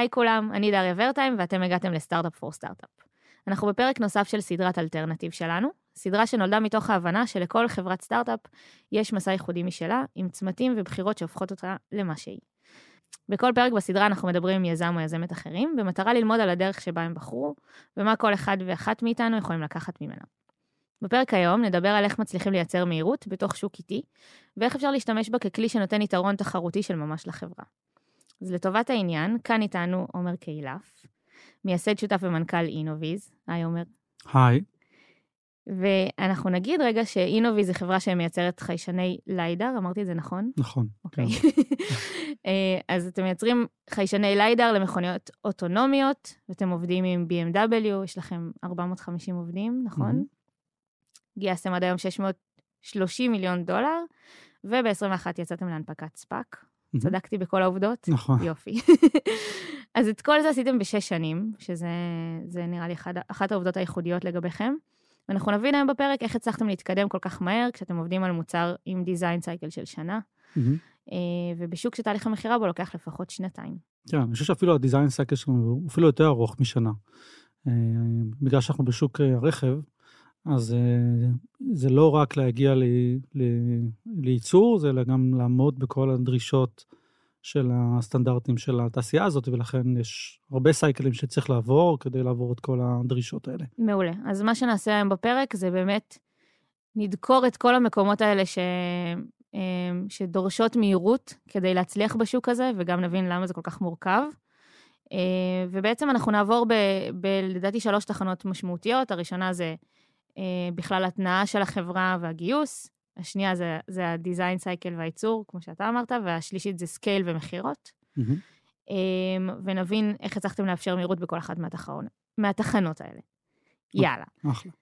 היי כולם, אני דריה ורטהיים ואתם הגעתם ל startup for startup. אנחנו בפרק נוסף של סדרת אלטרנטיב שלנו, סדרה שנולדה מתוך ההבנה שלכל חברת סטארט-אפ יש מסע ייחודי משלה, עם צמתים ובחירות שהופכות אותה למה שהיא. בכל פרק בסדרה אנחנו מדברים עם יזם או יזמת אחרים, במטרה ללמוד על הדרך שבה הם בחרו, ומה כל אחד ואחת מאיתנו יכולים לקחת ממנה. בפרק היום נדבר על איך מצליחים לייצר מהירות בתוך שוק איטי, ואיך אפשר להשתמש בה ככלי שנותן יתרון תחרותי של ממש לחברה. אז לטובת העניין, כאן איתנו עומר קהילף, מייסד שותף ומנכ"ל אינוויז. היי עומר. היי. ואנחנו נגיד רגע שאינוויז זה חברה שמייצרת חיישני ליידר, אמרתי את זה נכון? נכון. אוקיי. אה, אז אתם מייצרים חיישני ליידר למכוניות אוטונומיות, ואתם עובדים עם BMW, יש לכם 450 עובדים, נכון? גייסתם עד היום 630 מיליון דולר, וב-21 יצאתם להנפקת SPAC. צדקתי בכל העובדות? נכון. יופי. אז את כל זה עשיתם בשש שנים, שזה נראה לי אחד, אחת העובדות הייחודיות לגביכם. ואנחנו נבין היום בפרק איך הצלחתם להתקדם כל כך מהר כשאתם עובדים על מוצר עם design cycle של שנה, אה, ובשוק שתהליך המכירה בו לוקח לפחות שנתיים. כן, אני חושב שאפילו ה design cycle שלנו הוא אפילו יותר ארוך משנה. אה, בגלל שאנחנו בשוק אה, הרכב, אז זה לא רק להגיע לייצור, זה אלא גם לעמוד בכל הדרישות של הסטנדרטים של התעשייה הזאת, ולכן יש הרבה סייקלים שצריך לעבור כדי לעבור את כל הדרישות האלה. מעולה. אז מה שנעשה היום בפרק זה באמת נדקור את כל המקומות האלה ש... שדורשות מהירות כדי להצליח בשוק הזה, וגם נבין למה זה כל כך מורכב. ובעצם אנחנו נעבור ב... ב... לדעתי שלוש תחנות משמעותיות. הראשונה זה אה, בכלל ההתנעה של החברה והגיוס, השנייה זה, זה ה design cycle והייצור, כמו שאתה אמרת, והשלישית זה scale ומכירות. Mm-hmm. ונבין איך הצלחתם לאפשר מהירות בכל אחת מהתחרון, מהתחנות האלה. יאללה. אחלה.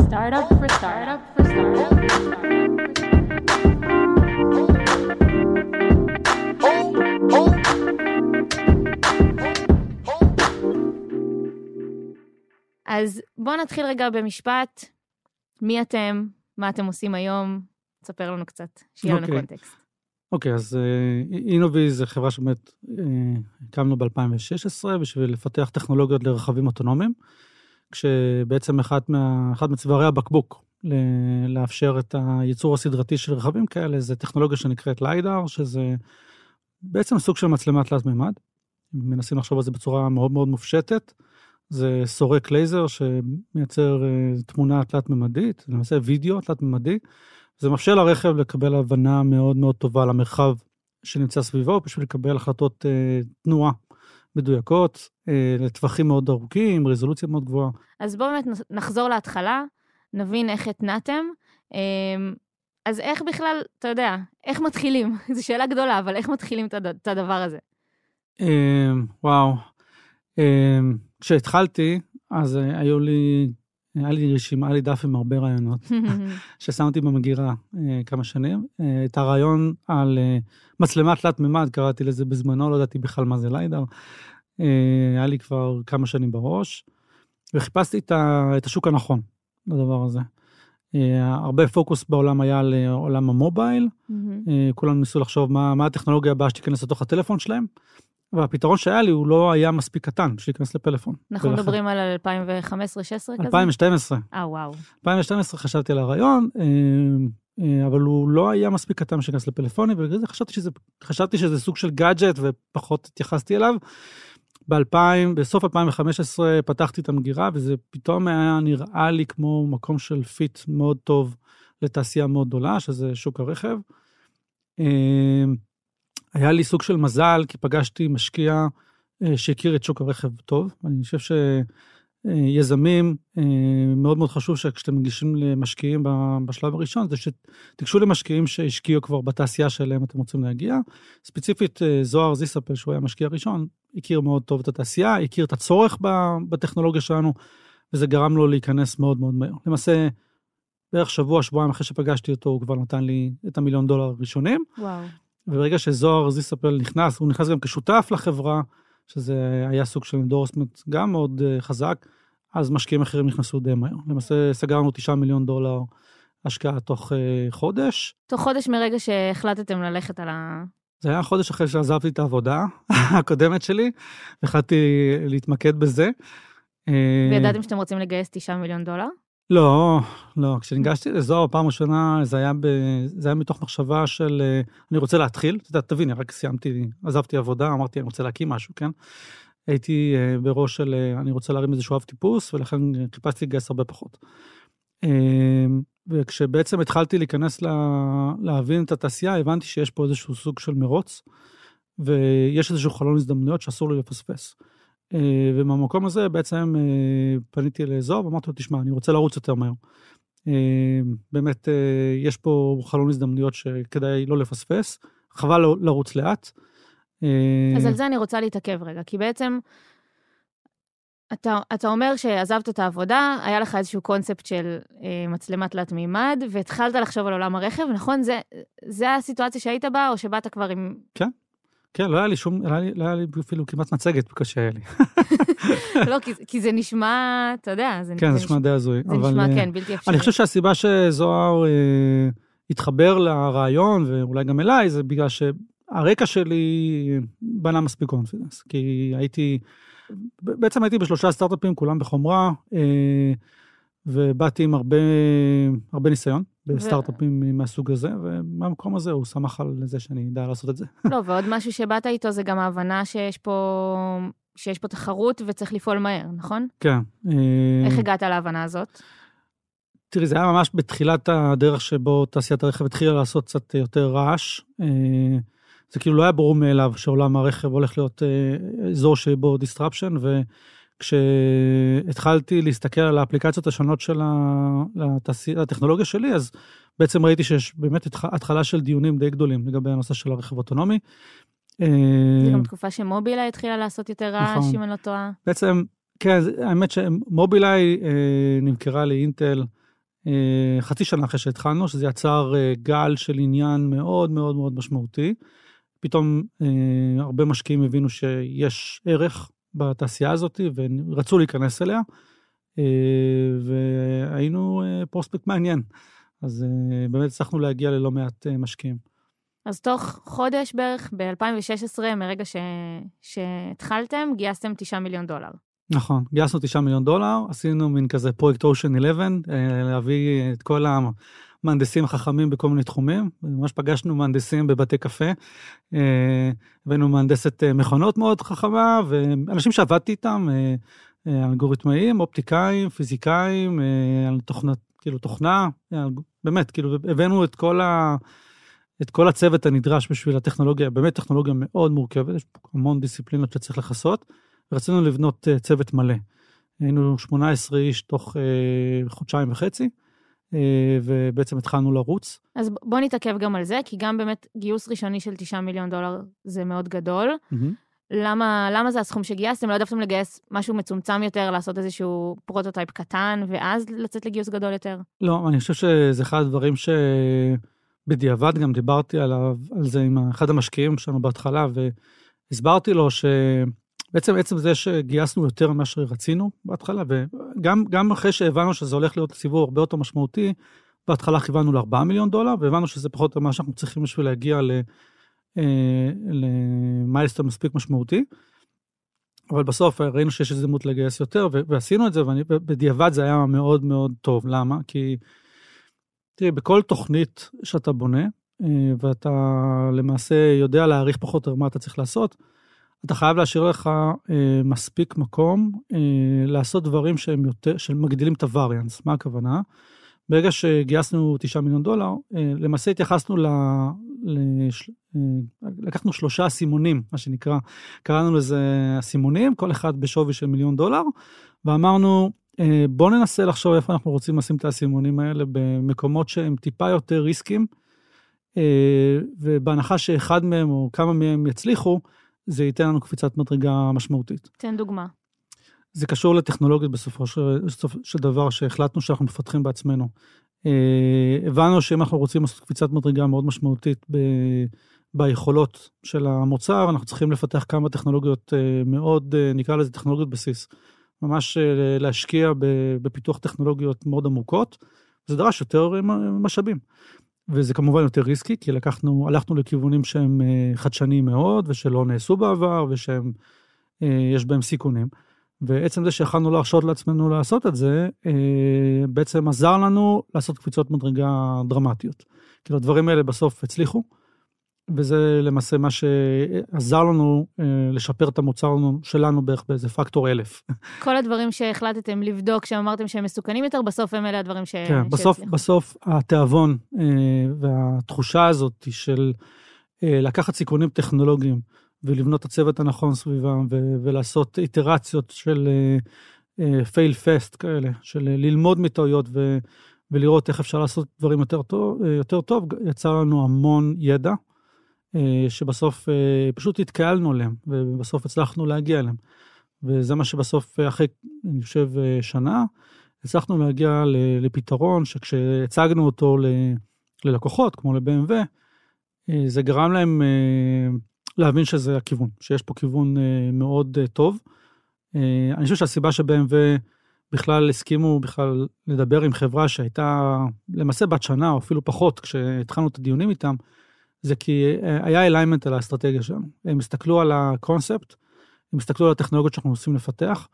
startup for startup for אז בואו נתחיל רגע במשפט. מי אתם? מה אתם עושים היום? תספר לנו קצת, שיהיה לנו קונטקסט. אוקיי, okay, אז אינובי uh, זה חברה שבאמת uh, הקמנו ב-2016 בשביל לפתח טכנולוגיות לרכבים אוטונומיים, כשבעצם אחד, מה, אחד מצווארי הבקבוק לאפשר את הייצור הסדרתי של רכבים כאלה זה טכנולוגיה שנקראת ליידר, שזה בעצם סוג של מצלמה תלת מימד. מנסים לחשוב על זה בצורה מאוד מאוד מופשטת. זה סורק לייזר שמייצר uh, תמונה תלת-ממדית, למעשה וידאו תלת-ממדי. זה מאפשר לרכב לקבל הבנה מאוד מאוד טובה למרחב שנמצא סביבו, בשביל לקבל החלטות uh, תנועה מדויקות, uh, לטווחים מאוד ארוכים, רזולוציה מאוד גבוהה. אז בואו באמת נחזור להתחלה, נבין איך התנעתם. Uh, אז איך בכלל, אתה יודע, איך מתחילים? זו שאלה גדולה, אבל איך מתחילים את הדבר הזה? Uh, וואו. Uh, כשהתחלתי, אז אה, היו לי, היה לי רשימה, היה לי דף עם הרבה רעיונות, ששמתי במגירה אה, כמה שנים. אה, את הרעיון על מצלמה תלת מימד, קראתי לזה בזמנו, לא ידעתי בכלל מה זה ליידר. היה לי כבר כמה שנים בראש, וחיפשתי את, השוק הנכון לדבר הזה. הרבה פוקוס בעולם היה על עולם המובייל, כולם ניסו לחשוב מה, מה הטכנולוגיה הבאה שתיכנס לתוך הטלפון שלהם. והפתרון שהיה לי הוא לא היה מספיק קטן בשביל להיכנס לפלאפון. אנחנו ולכן... מדברים על 2015-2016 כזה? 2012. אה, וואו. 2012 חשבתי על הרעיון, אה, אה, אבל הוא לא היה מספיק קטן בשביל להיכנס לפלאפונים, ובגלל זה חשבתי שזה, חשבתי שזה סוג של גאדג'ט ופחות התייחסתי אליו. ב-2000, בסוף 2015 פתחתי את המגירה, וזה פתאום היה נראה לי כמו מקום של fit מאוד טוב לתעשייה מאוד גדולה, שזה שוק הרכב. היה לי סוג של מזל, כי פגשתי משקיע אה, שהכיר את שוק הרכב טוב. אני חושב שיזמים, אה, מאוד מאוד חשוב שכשאתם מגישים למשקיעים בשלב הראשון, זה שתיגשו למשקיעים שהשקיעו כבר בתעשייה שאליהם אתם רוצים להגיע. ספציפית, אה, זוהר זיסאפל, שהוא היה המשקיע הראשון, הכיר מאוד טוב את התעשייה, הכיר את הצורך בטכנולוגיה שלנו, וזה גרם לו להיכנס מאוד מאוד מהר. למעשה, בערך שבוע, שבועיים אחרי שפגשתי אותו, הוא כבר נתן לי את המיליון דולר הראשונים. וואו. וברגע שזוהר זיסאפל נכנס, הוא נכנס גם כשותף לחברה, שזה היה סוג של endorsement גם מאוד uh, חזק, אז משקיעים אחרים נכנסו די מהר. למעשה סגרנו 9 מיליון דולר השקעה תוך uh, חודש. תוך חודש מרגע שהחלטתם ללכת על ה... זה היה חודש אחרי שעזבתי את העבודה הקודמת שלי, והחלטתי להתמקד בזה. אה, וידעתם שאתם רוצים לגייס 9 מיליון דולר? לא, לא. כשניגשתי לזוהר פעם ראשונה, זה היה, ב, זה היה מתוך מחשבה של אה, אני רוצה להתחיל. אתה יודע, תבין, רק סיימתי, עזבתי עבודה, אמרתי, אני רוצה להקים משהו, כן? הייתי uh, בראש של uh, אני רוצה להרים איזשהו אב טיפוס, ולכן חיפשתי לגייס הרבה פחות. וכשבעצם התחלתי להיכנס לה, להבין את התעשייה, הבנתי שיש פה איזשהו סוג של מרוץ, ויש איזשהו חלון הזדמנויות שאסור לי לפספס. Uh, ומהמקום הזה בעצם uh, פניתי לאזור ואמרתי לו, תשמע, אני רוצה לרוץ יותר מהר. Uh, באמת, יש פה חלון הזדמנויות שכדאי לא לפספס, חבל לרוץ לאט. אז על זה אני רוצה להתעכב רגע, כי בעצם אתה, אתה אומר שעזבת את העבודה, היה לך איזשהו קונספט של אה, מצלמה תלת מימד, והתחלת לחשוב על עולם הרכב, נכון? זה, זה הסיטואציה שהיית בה, או שבאת כבר עם... כן. כן, לא היה לי שום, לא היה לי, לא היה לי אפילו כמעט מצגת, בקושי היה לי. לא, כי, כי זה נשמע, אתה יודע, זה, כן, זה נשמע די הזוי. זה אבל, נשמע, כן, בלתי אפשרי. אני חושב שהסיבה שזוהר אה, התחבר לרעיון, ואולי גם אליי, זה בגלל שהרקע שלי בנה מספיק קונפידנס, כי הייתי... בעצם הייתי בשלושה סטארט-אפים, כולם בחומרה, אה, ובאתי עם הרבה, הרבה ניסיון בסטארט-אפים ו... מהסוג הזה, ומהמקום הזה הוא שמח על זה שאני אדע לעשות את זה. לא, ועוד משהו שבאת איתו זה גם ההבנה שיש פה, שיש פה תחרות וצריך לפעול מהר, נכון? כן. איך אה, הגעת להבנה הזאת? תראי, זה היה ממש בתחילת הדרך שבו תעשיית הרכב התחילה לעשות קצת יותר רעש. אה, זה כאילו לא היה ברור מאליו שעולם הרכב הולך להיות אה, אזור שבו disruption, וכשהתחלתי להסתכל על האפליקציות השונות של הטכנולוגיה שלי, אז בעצם ראיתי שיש באמת התחלה של דיונים די גדולים לגבי הנושא של הרכב אוטונומי. זה גם תקופה שמובילאיי התחילה לעשות יותר רעש, נכון. אם אני לא טועה. בעצם, כן, האמת שמובילאיי אה, נמכרה לאינטל אה, חצי שנה אחרי שהתחלנו, שזה יצר גל של עניין מאוד מאוד מאוד משמעותי. פתאום אה, הרבה משקיעים הבינו שיש ערך בתעשייה הזאת ורצו להיכנס אליה, אה, והיינו אה, פרוספקט מעניין. אז אה, באמת הצלחנו להגיע ללא מעט משקיעים. אז תוך חודש בערך, ב-2016, מרגע ש... שהתחלתם, גייסתם 9 מיליון דולר. נכון, גייסנו 9 מיליון דולר, עשינו מין כזה פרויקט אושן 11, אה, להביא את כל מהנדסים חכמים בכל מיני תחומים. ממש פגשנו מהנדסים בבתי קפה, אה, הבאנו מהנדסת אה, מכונות מאוד חכמה, ואנשים שעבדתי איתם, אה, אלגוריתמאים, אופטיקאים, פיזיקאים, על תוכנה, כאילו תוכנה, באמת, כאילו הבאנו את כל, ה, את כל הצוות הנדרש בשביל הטכנולוגיה, באמת טכנולוגיה מאוד מורכבת, יש פה המון דיסציפלינות שצריך לכסות, ורצינו לבנות צוות מלא. היינו 18 איש תוך חודשיים וחצי. אה, ובעצם התחלנו לרוץ. אז בוא נתעכב גם על זה, כי גם באמת גיוס ראשוני של 9 מיליון דולר זה מאוד גדול. Mm-hmm. למה, למה זה הסכום שגייסתם? לא העדפתם לגייס משהו מצומצם יותר, לעשות איזשהו prototype קטן, ואז לצאת לגיוס גדול יותר? לא, אני חושב שזה אחד הדברים שבדיעבד גם דיברתי עליו, על זה עם אחד המשקיעים שלנו בהתחלה, והסברתי לו ש... בעצם עצם זה שגייסנו יותר ממה שרצינו בהתחלה, וגם אחרי שהבנו שזה הולך להיות סיבוב הרבה יותר משמעותי, בהתחלה כיוונו ל-4 מיליון דולר, והבנו שזה פחות או מה שאנחנו צריכים בשביל להגיע אה, למיילסטון מספיק משמעותי. אבל בסוף ראינו שיש הזדמנות לגייס יותר, ועשינו את זה, ובדיעבד זה היה מאוד מאוד טוב. למה? כי, תראי, בכל תוכנית שאתה בונה, אה, ואתה למעשה יודע להעריך פחות או מה אתה צריך לעשות, אתה חייב להשאיר לך אה, מספיק מקום אה, לעשות דברים שהם יותר, שמגדילים את הווריאנס. מה הכוונה? ברגע שגייסנו 9 מיליון דולר, אה, למעשה התייחסנו ל... לש... אה, לקחנו שלושה אסימונים, מה שנקרא, קראנו לזה אסימונים, כל אחד בשווי של מיליון דולר, ואמרנו, אה, בואו ננסה לחשוב איפה אנחנו רוצים לשים את האסימונים האלה במקומות שהם טיפה יותר ריסקים, אה, ובהנחה שאחד מהם או כמה מהם יצליחו, זה ייתן לנו קפיצת מדרגה משמעותית. תן דוגמה. זה קשור לטכנולוגיות בסופו של, של דבר שהחלטנו שאנחנו מפתחים בעצמנו. אה, הבנו שאם אנחנו רוצים לעשות קפיצת מדרגה מאוד משמעותית ב, ביכולות של המוצר, אנחנו צריכים לפתח כמה טכנולוגיות אה, מאוד, אה, נקרא לזה טכנולוגיות בסיס. ממש להשקיע בפיתוח טכנולוגיות מאוד עמוקות, זה דרש יותר משאבים. וזה כמובן יותר ריסקי, כי לקחנו, הלכנו לכיוונים שהם חדשניים מאוד, ושלא נעשו בעבר, ושהם, יש בהם סיכונים. ועצם זה שיכלנו להרשות לעצמנו לעשות את זה, בעצם עזר לנו לעשות קפיצות מדרגה דרמטיות. כאילו הדברים האלה בסוף הצליחו. וזה למעשה מה שעזר לנו אה, לשפר את המוצר שלנו בערך באיזה פקטור אלף. כל הדברים שהחלטתם לבדוק, שאמרתם שהם מסוכנים יותר, בסוף הם אלה הדברים ש... כן, בסוף, בסוף התיאבון אה, והתחושה הזאת של אה, לקחת סיכונים טכנולוגיים ולבנות את הצוות הנכון סביבם ולעשות איטרציות של פייל פסט כאלה, של ללמוד מטעויות ולראות איך אפשר לעשות דברים יותר טוב, יותר טוב, יצר לנו המון ידע. אה, שבסוף אה, פשוט התקהלנו עליהם, ובסוף הצלחנו להגיע אליהם. וזה מה שבסוף, אה, אחרי, אני חושב, שנה, הצלחנו להגיע לפתרון שכשהצגנו אותו ללקוחות, כמו ל-BMW, זה גרם להם להבין שזה הכיוון, שיש פה כיוון מאוד טוב. אני חושב שהסיבה ש-BMW בכלל הסכימו בכלל לדבר עם חברה שהייתה למעשה בת שנה או אפילו פחות כשהתחלנו את הדיונים איתם, זה כי אה, היה אליימנט על האסטרטגיה שלנו. הם הסתכלו על הקונספט, הם הסתכלו על הטכנולוגיות שאנחנו רוצים לפתח,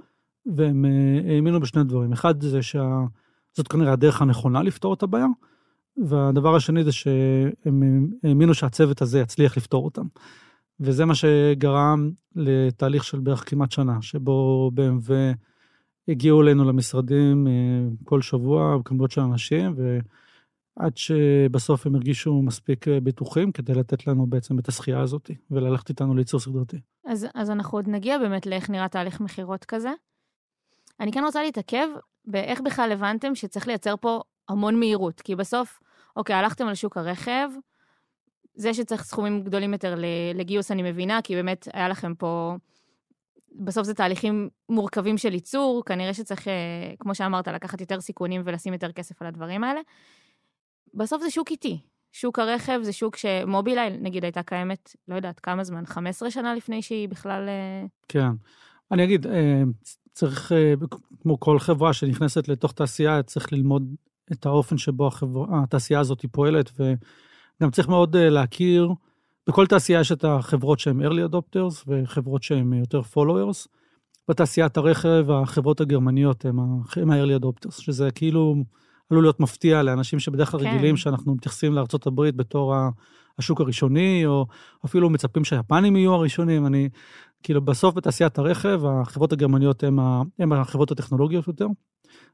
והם אה, האמינו בשני דברים. אחד זה שזאת כנראה הדרך הנכונה לפתור את הבעיה, והדבר השני זה שהם האמינו שהצוות הזה יצליח לפתור אותם. וזה מה שגרם לתהליך של בערך כמעט שנה, שבו BMW הגיעו אלינו למשרדים אה, כל שבוע, כמות של אנשים, ו... עד שבסוף הם הרגישו מספיק אה, בטוחים כדי לתת לנו בעצם את השחייה הזאת וללכת איתנו לייצור סדרתי. אז, אז אנחנו עוד נגיע באמת לאיך נראה תהליך מכירות כזה. אני כן רוצה להתעכב באיך בכלל הבנתם שצריך לייצר פה המון מהירות, כי בסוף, אוקיי, הלכתם על שוק הרכב, זה שצריך סכומים גדולים יותר לגיוס אני מבינה, כי באמת היה לכם פה, בסוף זה תהליכים מורכבים של ייצור, כנראה שצריך, אה, כמו שאמרת, לקחת יותר סיכונים ולשים יותר כסף על הדברים האלה. בסוף זה שוק איטי. שוק הרכב זה שוק שמובילאיי, נגיד, הייתה קיימת, לא יודעת כמה זמן, 15 שנה לפני שהיא בכלל... אה, כן. אני אגיד, אה, צריך, אה, כמו כל חברה שנכנסת לתוך תעשייה, צריך ללמוד את האופן שבו החברה, התעשייה הזאת פועלת, וגם צריך מאוד להכיר, בכל תעשייה יש את החברות שהן early adopters וחברות שהן יותר followers. בתעשיית הרכב, החברות הגרמניות הן ה-early adopters, שזה כאילו... עלול להיות מפתיע לאנשים שבדרך כלל כן. רגילים שאנחנו מתייחסים לארה"ב בתור השוק הראשוני, או אפילו מצפים שהיפנים יהיו הראשונים. אני, כאילו, בסוף בתעשיית הרכב, החברות הגרמניות הן החברות הטכנולוגיות יותר.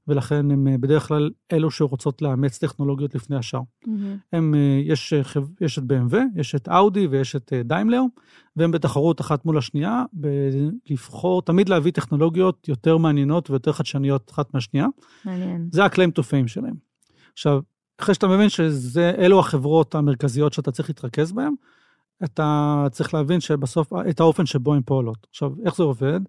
ולכן הם אה, בדרך כלל אלו שרוצות לאמץ טכנולוגיות לפני השאר. Mm-hmm. הם, אה, יש, אה, יש את BMW, יש את אאודי ויש את דיימלר, והם בתחרות אחת מול השנייה, לבחור, תמיד להביא טכנולוגיות יותר מעניינות ויותר חדשניות אחת מהשנייה. מעניין. זה ה-claim to fame שלהם. עכשיו, אחרי שאתה מבין שאלו החברות המרכזיות שאתה צריך להתרכז בהן, אתה צריך להבין שבסוף, את האופן שבו הן פועלות. עכשיו, איך זה עובד?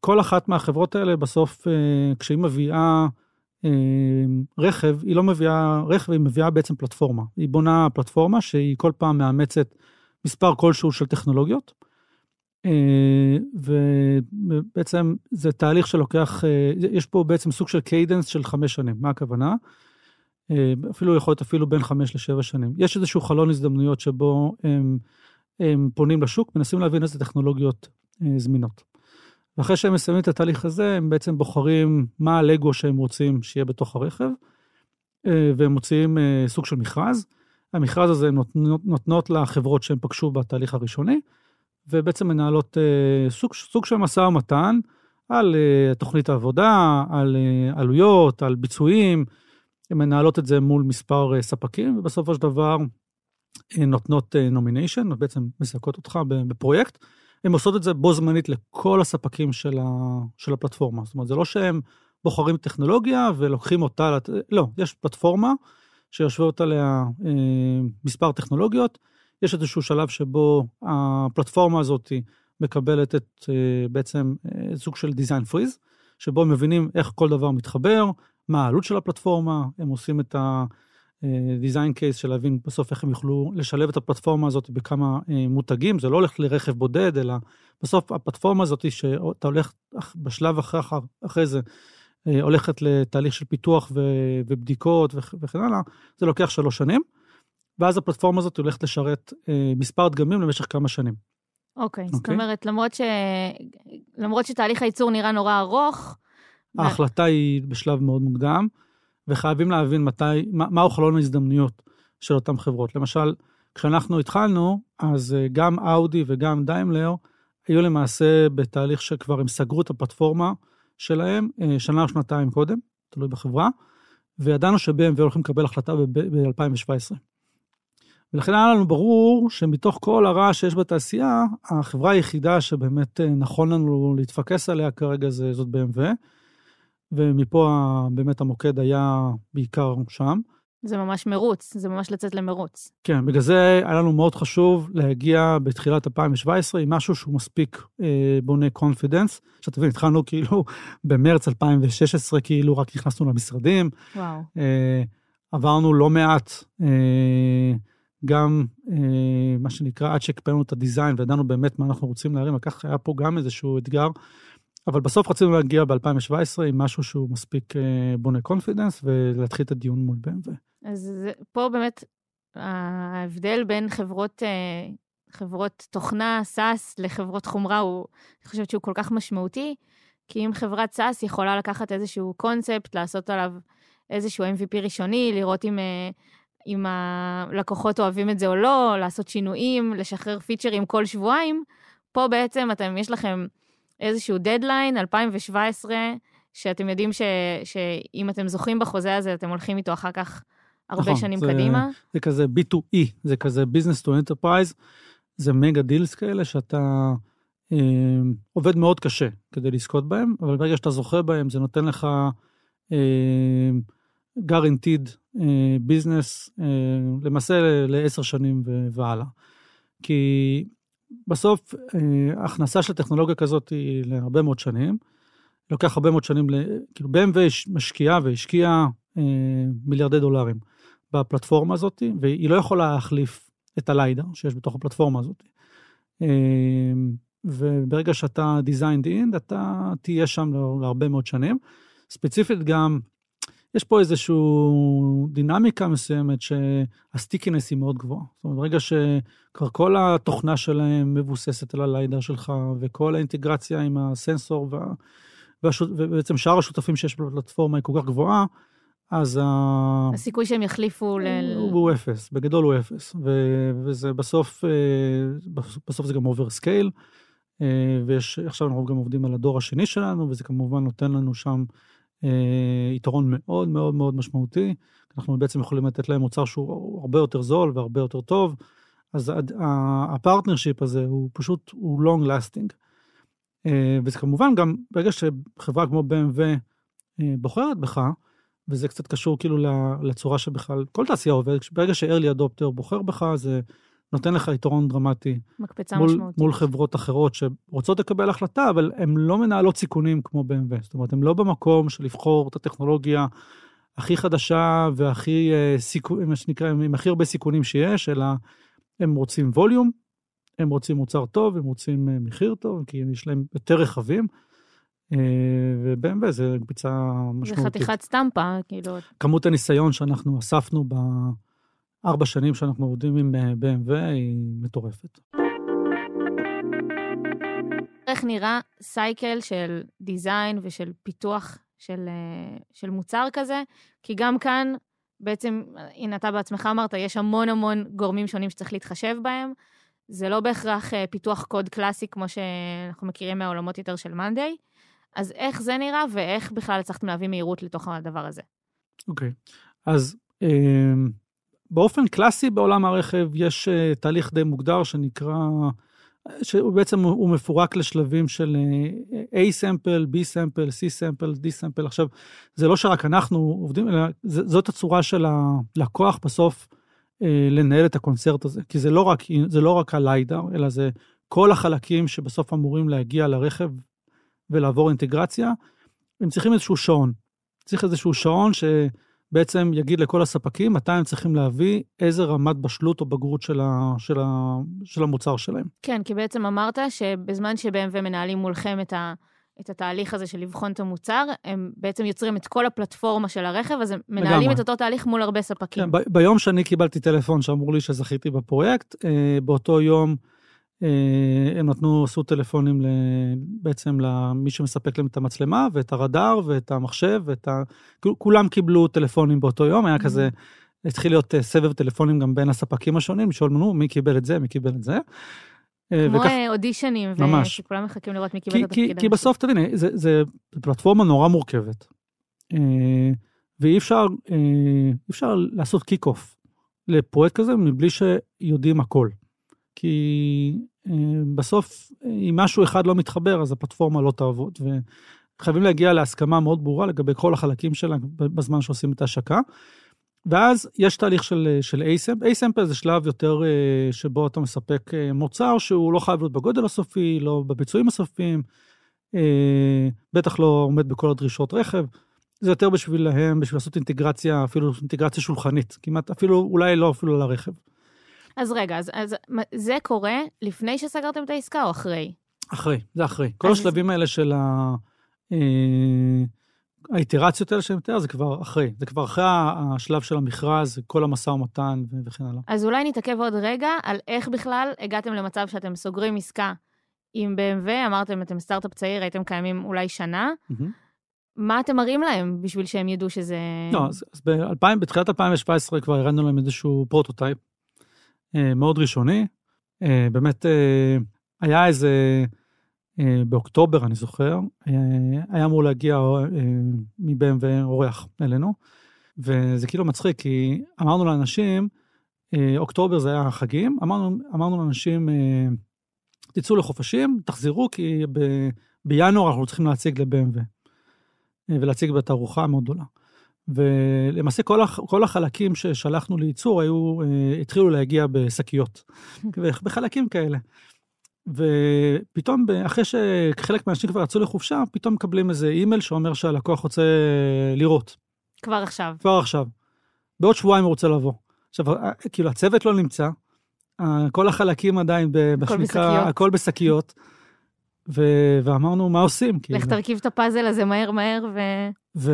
כל אחת מהחברות האלה בסוף, אה, כשהיא מביאה אה, רכב, היא לא מביאה רכב, היא מביאה בעצם פלטפורמה. היא בונה פלטפורמה שהיא כל פעם מאמצת מספר כלשהו של טכנולוגיות, אה, ובעצם זה תהליך שלוקח, יש פה בעצם סוג של cadence של חמש שנים. מה הכוונה? אפילו יכול להיות אפילו בין חמש לשבע שנים. יש איזשהו חלון הזדמנויות שבו הם, הם פונים לשוק, מנסים להבין איזה טכנולוגיות זמינות. ואחרי שהם מסיימים את התהליך הזה, הם בעצם בוחרים מה הלגו שהם רוצים שיהיה בתוך הרכב, אה, והם מוציאים אה, סוג של מכרז. המכרז הזה נותנות, נותנות לחברות שהם פגשו בתהליך הראשוני, ובעצם מנהלות אה, סוג, סוג של משא ומתן על תוכנית העבודה, על עלויות, על ביצועים, הן מנהלות את זה מול מספר ספקים, ובסופו של דבר נותנות nomination, בעצם מזכות אותך בפרויקט. הן עושות את זה בו זמנית לכל הספקים של, ה, של הפלטפורמה. זאת אומרת, זה לא שהם בוחרים טכנולוגיה ולוקחים אותה, לת... לא, יש פלטפורמה שיושבות עליה אה, מספר טכנולוגיות, יש איזשהו שלב שבו הפלטפורמה הזאת מקבלת את אה, בעצם אה, סוג של design freeze, שבו הם מבינים איך כל דבר מתחבר, מה העלות של הפלטפורמה, הם עושים את ה... דיזיין קייס של להבין בסוף איך הם יוכלו לשלב את הפלטפורמה הזאת בכמה אה, מותגים, זה לא הולך לרכב בודד, אלא בסוף הפלטפורמה הזאת שאתה הולך בשלב אחרי, אחרי זה אה, הולכת לתהליך של פיתוח ו- ובדיקות וכ- וכן הלאה, זה לוקח שלוש שנים, ואז הפלטפורמה הזאת הולכת לשרת אה, מספר דגמים למשך כמה שנים. אוקיי, זאת אוקיי. אומרת, למרות, ש... למרות שתהליך הייצור נראה נורא ארוך, ההחלטה היא בשלב מאוד מוקדם, וחייבים להבין מתי, מה, מהו חלון ההזדמנויות של אותן חברות. למשל, כשאנחנו התחלנו, אז אה, גם אאודי וגם דיימלר היו למעשה בתהליך שכבר הם סגרו את הפלטפורמה שלהם אה, שנה או שנתיים קודם, תלוי בחברה, וידענו ש-BMW הולכים לקבל החלטה ב-2017. ולכן היה לנו ברור שמתוך כל הרעש שיש בתעשייה, החברה היחידה שבאמת אה, נכון לנו להתפקס עליה כרגע זה, זאת BMW, ומפה באמת המוקד היה בעיקר שם. זה ממש מרוץ, זה ממש לצאת למרוץ. כן, בגלל זה היה לנו מאוד חשוב להגיע בתחילת 2017 עם משהו שהוא מספיק אה, בונה confidence. עכשיו תבין, התחלנו כאילו במרץ 2016, כאילו רק נכנסנו למשרדים, וואו. אה, עברנו לא מעט, אה, גם אה, מה שנקרא, עד שהקפאנו את ה design וידענו באמת מה אנחנו רוצים להרים, וכך היה פה גם איזשהו אתגר. אבל בסוף רצינו להגיע ב-2017 עם משהו שהוא מספיק אה, בונה confidence ולהתחיל את הדיון מול BMW. אז פה באמת ההבדל בין חברות, אה, חברות תוכנה, SaaS, לחברות חומרה, הוא, אני חושבת שהוא כל כך משמעותי, כי אם חברת SaaS יכולה לקחת איזשהו קונספט, לעשות עליו איזשהו MVP ראשוני, לראות אם, אה, אם הלקוחות אוהבים את זה או לא, לעשות שינויים, לשחרר פיצ'רים כל שבועיים, פה בעצם אתם, יש לכם איזשהו דדליין, 2017, שאתם יודעים ש, שאם אתם זוכים בחוזה הזה, אתם הולכים איתו אחר כך הרבה נכון, שנים זה- קדימה. זה כזה B2E, זה כזה business to enterprise, זה מגה דילס כאלה שאתה אה, עובד מאוד קשה כדי לזכות בהם, אבל ברגע שאתה זוכה בהם זה נותן לך אה, guaranteed אה, business אה, למעשה לעשר שנים והלאה. כי בסוף אה, הכנסה של טכנולוגיה כזאת היא להרבה מאוד שנים. לוקח הרבה מאוד שנים, כאילו BMW משקיעה והשקיעה אה, מיליארדי דולרים בפלטפורמה הזאת, והיא לא יכולה להחליף את הליידר שיש בתוך הפלטפורמה הזאת. אה, וברגע שאתה designed in, אתה תהיה שם לה- להרבה מאוד שנים. ספציפית גם, יש פה איזושהי דינמיקה מסוימת שהסטיקינס היא מאוד גבוהה. זאת אומרת, ברגע שכבר כל התוכנה שלהם מבוססת על הליידר שלך, וכל האינטגרציה עם הסנסור, וה, והשות, ובעצם שאר השותפים שיש בפלטפורמה היא כל כך גבוהה, אז ה... הסיכוי שהם יחליפו ל... הוא, אפס, בגדול הוא אפס, ו, וזה בסוף, אה, בסוף- זה גם over scale, ויש, עכשיו אנחנו גם עובדים על הדור השני שלנו, וזה כמובן נותן לנו שם יתרון מאוד מאוד מאוד משמעותי. אנחנו בעצם יכולים לתת להם מוצר שהוא הרבה יותר זול והרבה יותר טוב, אז הד- ה- ה partnership הזה הוא פשוט, הוא long lasting. אה, וזה כמובן גם, ברגע שחברה כמו BMW אה, בוחרת בך, וזה קצת קשור כאילו לצורה שבכלל כל תעשייה עובדת, ברגע ש-early adopter בוחר בך, זה נותן לך יתרון דרמטי מקפצה מול, משמעותית. מול חברות אחרות שרוצות לקבל החלטה, אבל הן לא מנהלות סיכונים כמו BMW. זאת אומרת, הן לא במקום של לבחור את הטכנולוגיה הכי חדשה והכי אה, סיכון, מה שנקרא, עם הכי הרבה סיכונים שיש, אלא הם רוצים ווליום, הם רוצים מוצר טוב, הם רוצים אה, מחיר טוב, כי יש להם יותר רכבים, אה, וב-BMW זה קפיצה זה משמעותית. חתיכת סטמפה, כאילו, כמות הניסיון שאנחנו אספנו בארבע שנים שאנחנו עובדים עם אה, BMW היא מטורפת. איך נראה סייקל של דיזיין ושל פיתוח של, אה, של מוצר כזה, כי גם כאן, בעצם, הנה, אתה בעצמך אמרת, יש המון המון גורמים שונים שצריך להתחשב בהם. זה לא בהכרח אה, פיתוח קוד קלאסי, כמו שאנחנו מכירים מהעולמות יותר של מאנדיי. אז איך זה נראה, ואיך בכלל הצלחתם להביא מהירות לתוך הדבר הזה? אוקיי, אז אה, באופן קלאסי בעולם הרכב יש אה, תהליך די מוגדר שנקרא, שהוא בעצם הוא מפורק לשלבים של אה, A סמפל, B סמפל, C סמפל, D סמפל. עכשיו, זה לא שרק אנחנו עובדים, אלא זאת הצורה של הלקוח בסוף אה, לנהל את הקונצרט הזה, כי זה לא רק, זה לא רק הליידר, אלא זה כל החלקים שבסוף אמורים להגיע לרכב ולעבור אינטגרציה, הם צריכים איזשהו שעון. צריך איזשהו שעון שבעצם יגיד לכל הספקים מתי הם צריכים להביא איזה רמת בשלות או בגרות של, ה, של, ה, של המוצר שלהם. כן, כי בעצם אמרת שבזמן ש-BMW מנהלים מולכם את, ה, את התהליך הזה של לבחון את המוצר, הם בעצם יוצרים את כל הפלטפורמה של הרכב, אז הם מנהלים לגמרי. את אותו תהליך מול הרבה ספקים. כן, ב- ביום שאני קיבלתי טלפון שאמרו לי שזכיתי בפרויקט, אה, באותו יום הם נתנו, עשו טלפונים בעצם למי שמספק להם את המצלמה ואת הרדאר ואת המחשב ואת ה... כול- כולם קיבלו טלפונים באותו יום, היה כזה, התחיל להיות אה, סבב טלפונים גם בין הספקים השונים, לשאול לנו מי קיבל את זה, מי קיבל את זה. אה, כמו וכך- אה, אודישנים, ממש. שכולם מחכים לראות מי קיבל כי, את התפקיד. כי, כי בסוף, תביני, זה, זה פלטפורמה נורא מורכבת. אה, ואי אפשר, אה, אי אפשר לעשות קיק אוף לפרויקט כזה מבלי שיודעים הכל. כי אה, בסוף, אה, אם משהו אחד לא מתחבר, אז הפלטפורמה לא תעבוד. וחייבים להגיע להסכמה מאוד ברורה לגבי כל החלקים שלה בזמן שעושים את ההשקה. ואז יש תהליך של, של אייסמפ. אייסמפל זה שלב יותר אה, שבו אתה מספק אה, מוצר שהוא לא חייב להיות בגודל הסופי, לא בביצועים הסופיים, אה, בטח לא עומד בכל הדרישות רכב. זה יותר בשבילהם, בשביל לעשות אינטגרציה, אפילו אינטגרציה שולחנית, כמעט אפילו, אולי לא אפילו לרכב. אז רגע, אז, אז זה קורה לפני שסגרתם את העסקה או אחרי? אחרי, זה אחרי. כל אז- השלבים האלה של ה... אה, האיטרציות האלה שאני מתאר, זה כבר אחרי. זה כבר אחרי השלב של המכרז, כל המשא ומתן וכן הלאה. אז אולי נתעכב עוד רגע על איך בכלל הגעתם למצב שאתם סוגרים עסקה עם BMW, אמרתם, אתם סטארט-אפ צעיר, הייתם קיימים אולי שנה. מהמם. מה אתם מראים להם בשביל שהם ידעו שזה... לא, אז, אז ב-2000, בתחילת 2017 כבר הראינו להם איזשהו prototype מאוד ראשוני. אה, באמת אה, היה איזה, אה, באוקטובר אני זוכר, אה, היה אמור להגיע אה, מ-BMW אלינו, וזה כאילו מצחיק, כי אמרנו לאנשים, אה, אוקטובר זה היה החגים, אמרנו, אמרנו לאנשים, אה, תצאו לחופשים, תחזרו, כי ב, בינואר אנחנו צריכים להציג ל-BMW. אה, ולהציג בתערוכה מאוד גדולה. ולמעשה כל, הח, כל החלקים ששלחנו לייצור היו, אה, התחילו להגיע בשקיות, בחלקים כאלה. ופתאום, אחרי שחלק מהאנשים כבר יצאו לחופשה, פתאום מקבלים איזה אימייל שאומר שהלקוח רוצה לראות, כבר עכשיו. כבר עכשיו. בעוד שבועיים הוא רוצה לבוא. עכשיו, כאילו, הצוות לא נמצא, כל החלקים עדיין, מה שנקרא. הכל בשקיות. ו- ואמרנו, מה עושים? כאילו, לך תרכיב את הפאזל הזה מהר מהר ו... ו...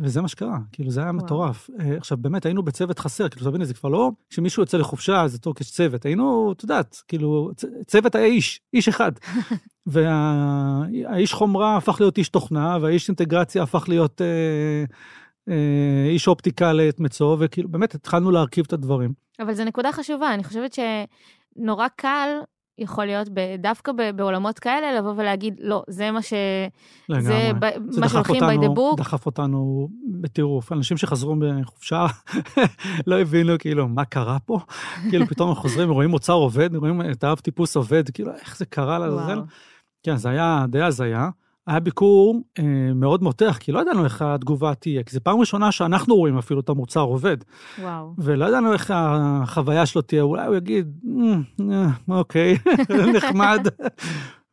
וזה מה שקרה, כאילו זה היה וואו. מטורף. אה, עכשיו באמת היינו בצוות חסר, כאילו תביני, זה כבר לא, כשמישהו יוצא לחופשה אז טוב, יש צוות, היינו, את יודעת, כאילו, צ- צוות היה איש, איש אחד. והאיש חומרה הפך להיות איש תוכנה, והאיש אינטגרציה הפך להיות אה, אה, איש אופטיקה לעת מצוא, וכאילו באמת התחלנו להרכיב את הדברים. אבל זו נקודה חשובה, אני חושבת שנורא קל יכול להיות ב- דווקא ב- בעולמות כאלה לבוא ולהגיד, לא, זה מה ש... זה לגמרי. ב- זה מה שהולכים by the book. דחף אותנו בטירוף. אנשים שחזרו בחופשה לא הבינו כאילו מה קרה פה. כאילו פתאום הם חוזרים ורואים מוצר עובד, רואים את האב טיפוס עובד, כאילו איך זה קרה לעזאזל. וואו. כן, זה היה די הזיה. היה ביקור אה, מאוד מותח, כי לא ידענו איך התגובה תהיה, כי זו פעם ראשונה שאנחנו רואים אפילו את המוצר עובד, וואו. ולא ידענו איך החוויה שלו תהיה, אולי הוא יגיד, "אמ, אה, אוקיי, נחמד.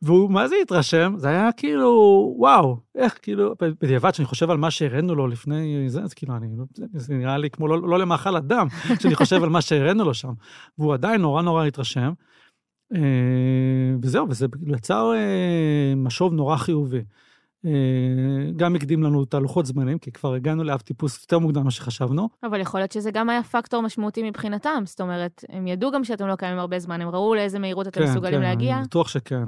והוא מה זה התרשם? זה היה כאילו, וואו, איך כאילו, בדיעבד שאני חושב על מה שהראינו לו לפני זה, אז כאילו, אני, זה נראה לי כמו לא, לא למאכל אדם, שאני חושב על מה שהראינו לו שם. והוא עדיין נורא נורא התרשם. אה, וזהו, וזה יצר אה, משוב נורא חיובי. אה, גם הקדים לנו את הלוחות זמנים, כי כבר הגענו לאב טיפוס יותר מוקדם ממה שחשבנו. אבל יכול להיות שזה גם היה פקטור משמעותי מבחינתם, זאת אומרת, הם ידעו גם שאתם לא קיימים הרבה זמן, הם ראו לאיזה מהירות אתם מסוגלים להגיע. אני בטוח שכן.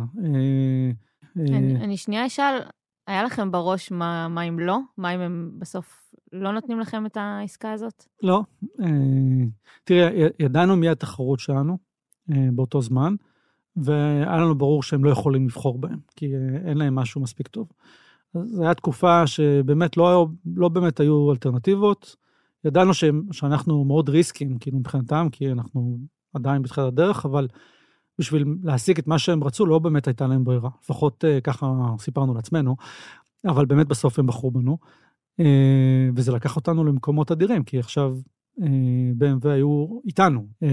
אני, אני שנייה אשאל, היה לכם בראש מה, מה אם לא? מה אם הם בסוף לא נותנים לכם את העסקה הזאת? לא. אה, תראה, ידענו מי התחרות שלנו באותו זמן, והיה לנו ברור שהם לא יכולים לבחור בהם, כי אה, אין להם משהו מספיק טוב. אז זו הייתה תקופה שבאמת לא, לא באמת היו אלטרנטיבות. ידענו שהם, שאנחנו מאוד ריסקים, כאילו מבחינתם, כי אנחנו עדיין בתחילת הדרך, אבל בשביל להשיג את מה שהם רצו, לא באמת הייתה להם ברירה. לפחות אה, ככה סיפרנו לעצמנו, אבל באמת בסוף הם בחרו בנו. אה, וזה לקח אותנו למקומות אדירים, כי עכשיו BMW היו איתנו. אה,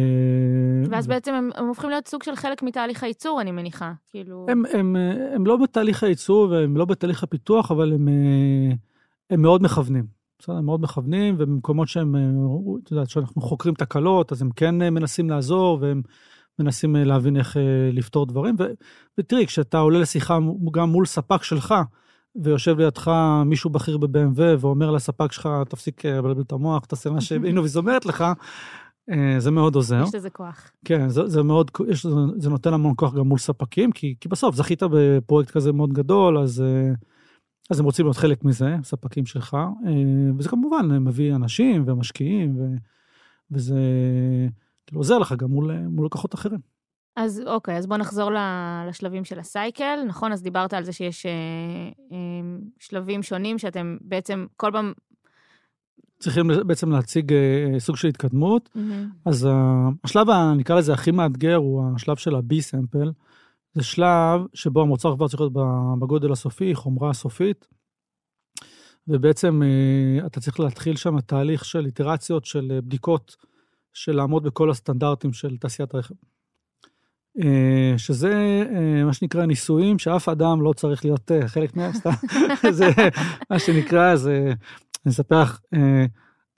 ואז ו- בעצם הם, הם הופכים להיות סוג של חלק מתהליך הייצור, אני מניחה. כאילו... הם, הם, אה, הם לא בתהליך הייצור והם לא בתהליך הפיתוח, אבל הם, אה, הם מאוד מכוונים. בסדר, הם מאוד מכוונים, ובמקומות שהם, אה, את יודעת, שאנחנו חוקרים תקלות, אז הם כן אה, מנסים לעזור, והם מנסים אה, להבין איך אה, לפתור דברים. ו, ותראי, כשאתה עולה לשיחה גם מול ספק שלך, ויושב לידך מישהו בכיר ב-BMW ואומר לספק שלך, תפסיק לבלבל את המוח, תעשה מה שאינוביז אומרת לך, זה מאוד עוזר. יש לזה כוח. כן, זה, זה מאוד, יש, זה נותן המון כוח גם מול ספקים, כי, כי בסוף זכית בפרויקט כזה מאוד גדול, אז, אז הם רוצים להיות חלק מזה, ספקים שלך, וזה כמובן מביא אנשים ומשקיעים, ו, וזה כאילו עוזר לך גם מול, מול לקוחות אחרים. אז אוקיי, אז בוא נחזור לשלבים של הסייקל, נכון? אז דיברת על זה שיש אה, אה, שלבים שונים שאתם בעצם כל פעם... צריכים בעצם להציג אה, סוג של התקדמות. Mm-hmm. אז השלב, נקרא לזה, הכי מאתגר, הוא השלב של ה-B-Sample. זה שלב שבו המוצר כבר צריך להיות בגודל הסופי, חומרה הסופית, ובעצם אתה צריך להתחיל שם תהליך של איטרציות של בדיקות של לעמוד בכל הסטנדרטים של תעשיית הרכב. אה, שזה אה, מה שנקרא ניסויים שאף אדם לא צריך להיות אה, חלק מהם, סתם, זה מה שנקרא, זה, אני אספר לך,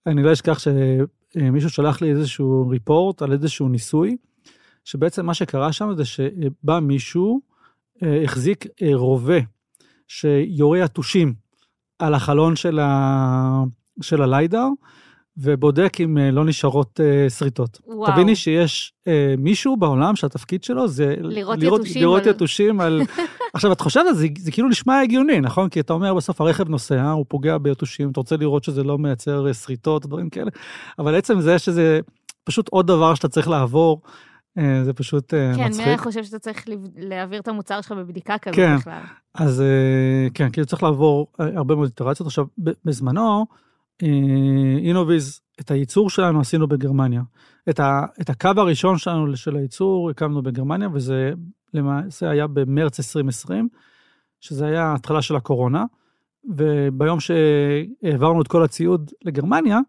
אני לא אשכח שמישהו שלח לי איזשהו ריפורט על איזשהו ניסוי, שבעצם מה שקרה שם זה שבא מישהו, החזיק רובה שיורה יתושים על החלון של, ה... של הליידר, ובודק אם אה, לא נשארות uh, שריטות. וואו. תביני שיש uh, מישהו בעולם שהתפקיד שלו זה לראות, לראות יתושים. לראות על... יתושים על... עכשיו, את חושבת, זה, זה כאילו נשמע הגיוני, נכון? כי אתה אומר בסוף הרכב נוסע, הוא פוגע ביתושים, אתה רוצה לראות שזה לא מייצר שריטות, דברים כאלה, אבל עצם זה שזה פשוט עוד דבר שאתה צריך לעבור, uh, זה פשוט uh, כן, מצחיק. כן, מי חושב שאתה צריך להעביר את המוצר שלך בבדיקה כזאת כן, בכלל? אז uh, כן, כאילו צריך לעבור הרבה מאוד איטרציות. עכשיו, בזמנו, אינוביז, את הייצור שלנו עשינו בגרמניה. את, ה, את הקו הראשון שלנו של הייצור הקמנו בגרמניה, וזה למעשה היה במרץ 2020, שזה היה ההתחלה של הקורונה, וביום שהעברנו את כל הציוד לגרמניה,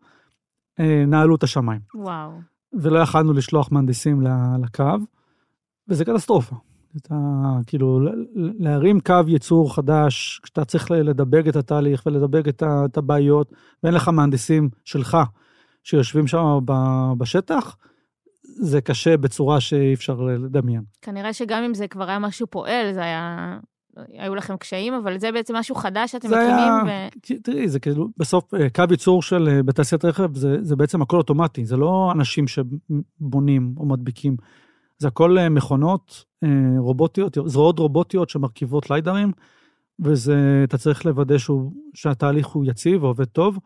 אה, נעלו את השמיים. וואו. ולא יכלנו לשלוח מהנדסים לקו, וזה קטסטרופה. אתה, כאילו, להרים קו ייצור חדש, כשאתה צריך לדבג את התהליך ולדבג את הבעיות, ואין לך מהנדסים שלך שיושבים שם בשטח, זה קשה בצורה שאי אפשר לדמיין. כנראה שגם אם זה כבר היה משהו פועל, זה היה... היו לכם קשיים, אבל זה בעצם משהו חדש שאתם מקימים. היה... ו... תראי, זה כאילו, בסוף אה, קו ייצור של אה, בתעשיית רכב, זה, זה בעצם הכל אוטומטי, זה לא אנשים שבונים או מדביקים. זה הכל אה, מכונות אה, רובוטיות, זרועות רובוטיות שמרכיבות ליידרים, ואתה צריך לוודא שהוא, שהתהליך הוא יציב ועובד טוב,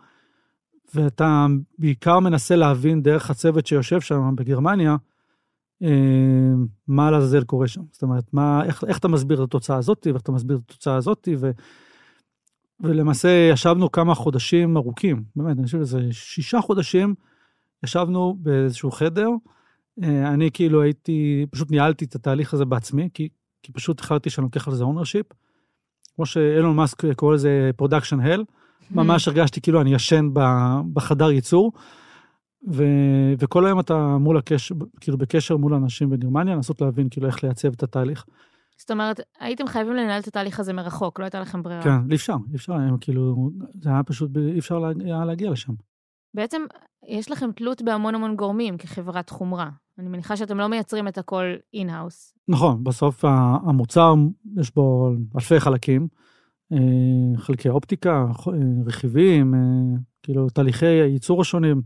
ואתה בעיקר מנסה להבין דרך הצוות שיושב שם בגרמניה, אה, מה לעזאזל קורה שם. זאת אומרת, מה, איך, איך אתה מסביר את התוצאה הזאת, ואיך אתה מסביר את התוצאה הזאת, ו, ולמעשה ישבנו כמה חודשים ארוכים, באמת, אני חושב שזה שישה חודשים, ישבנו באיזשהו חדר, אני כאילו הייתי, פשוט ניהלתי את התהליך הזה בעצמי, כי, כי פשוט החלטתי שאני לוקח על זה ownership. כמו שאילון מאסק קורא לזה production hell, ממש הרגשתי כאילו אני ישן בחדר ייצור, ו, וכל היום אתה מול הקשר, כאילו בקשר מול אנשים בגרמניה, לנסות להבין כאילו איך לייצב את התהליך. זאת אומרת, הייתם חייבים לנהל את התהליך הזה מרחוק, לא הייתה לכם ברירה. כן, אי אפשר, אי אפשר, כאילו, זה היה פשוט, אי אפשר היה להגיע לשם. בעצם יש לכם תלות בהמון המון גורמים כחברת חומרה. אני מניחה שאתם לא מייצרים את הכל in-house. נכון, בסוף המוצר, יש בו אלפי חלקים, אה, חלקי אופטיקה, אה, רכיבים, אה, כאילו תהליכי הייצור השונים.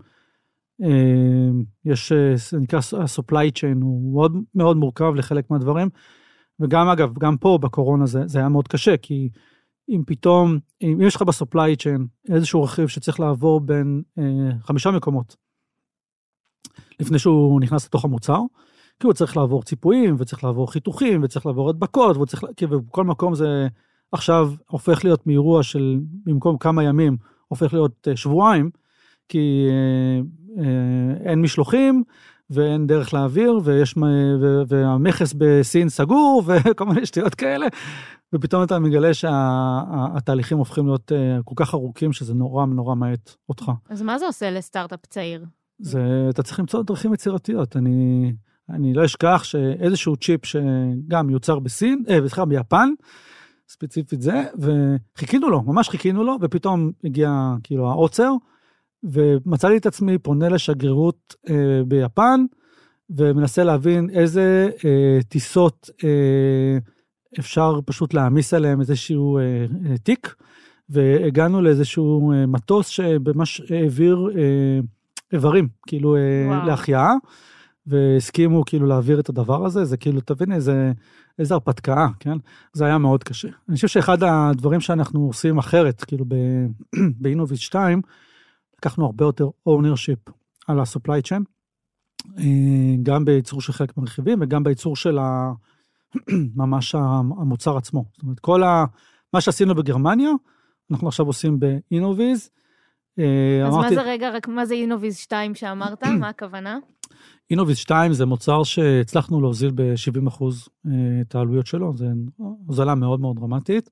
יש, זה נקרא ה-supply chain, הוא מאוד מאוד מורכב לחלק מהדברים. וגם, אגב, גם פה בקורונה זה, זה היה מאוד קשה, כי אם פתאום, אם יש לך ב-supply chain איזשהו רכיב שצריך לעבור בין אה, חמישה מקומות, לפני שהוא נכנס לתוך המוצר, כי הוא צריך לעבור ציפויים, וצריך לעבור חיתוכים, וצריך לעבור הדבקות, וצריך, כי בכל מקום זה עכשיו הופך להיות מאירוע של במקום כמה ימים, הופך להיות אה, שבועיים, כי אה, אה, אין משלוחים, ואין דרך להעביר, ויש, והמכס בסין סגור, וכל מיני שטויות כאלה, ופתאום אתה מגלה שהתהליכים שה, הופכים להיות כל כך ארוכים, שזה נורא נורא מאט אותך. אז מה זה עושה לסטארט-אפ צעיר? זה, אתה צריך למצוא דרכים יצירתיות. אני, אני לא אשכח שאיזשהו צ'יפ שגם יוצר בסין, אה, סליחה, ביפן, ספציפית זה, וחיכינו לו, ממש חיכינו לו, ופתאום הגיע כאילו העוצר, ומצאתי את עצמי פונה לשגרירות אה, ביפן, ומנסה להבין איזה אה, טיסות אה, אפשר פשוט להעמיס עליהם איזשהו אה, אה, תיק, והגענו לאיזשהו אה, מטוס שממש העביר אה, איברים, כאילו אה, וואו. להחייאה, והסכימו כאילו להעביר את הדבר הזה, זה כאילו, תבין איזה, איזה הרפתקה, כן? זה היה מאוד קשה. אני חושב שאחד הדברים שאנחנו עושים אחרת, כאילו באינוביץ 2, לקחנו הרבה יותר ownership על ה-supply chain, אה, גם בייצור של חלק מהרכיבים וגם בייצור של ה... ממש המוצר עצמו. זאת אומרת, כל ה... מה שעשינו בגרמניה, אנחנו עכשיו עושים באינוביז. אה, אז מה זה רגע, רק מה זה אינוביז 2 שאמרת? מה הכוונה? אינוביז 2 זה מוצר שהצלחנו להוזיל ב-70 אחוז אה, את העלויות שלו, זו הוזלה מאוד מאוד דרמטית,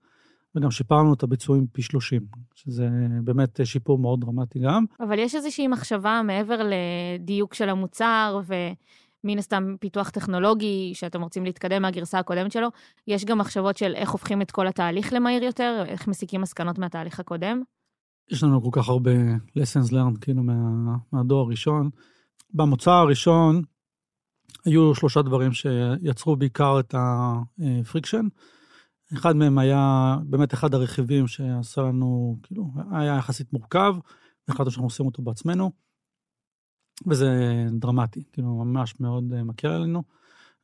וגם שיפרנו את הביצועים פי 30, שזה באמת שיפור מאוד דרמטי גם. אבל יש איזושהי מחשבה מעבר לדיוק של המוצר, ומן הסתם פיתוח טכנולוגי, שאתם רוצים להתקדם מהגרסה הקודמת שלו, יש גם מחשבות של איך הופכים את כל התהליך למהיר יותר, איך מסיקים מסקנות מהתהליך הקודם? יש לנו כל כך הרבה lessons learned, כאילו, מה, מהדור הראשון. במוצר הראשון היו שלושה דברים שיצרו בעיקר את ה friction. אחד מהם היה באמת אחד הרכיבים שעשה לנו, כאילו, היה יחסית מורכב, והחלטנו שאנחנו עושים אותו בעצמנו, וזה דרמטי, כאילו, ממש מאוד אה, מקל עלינו.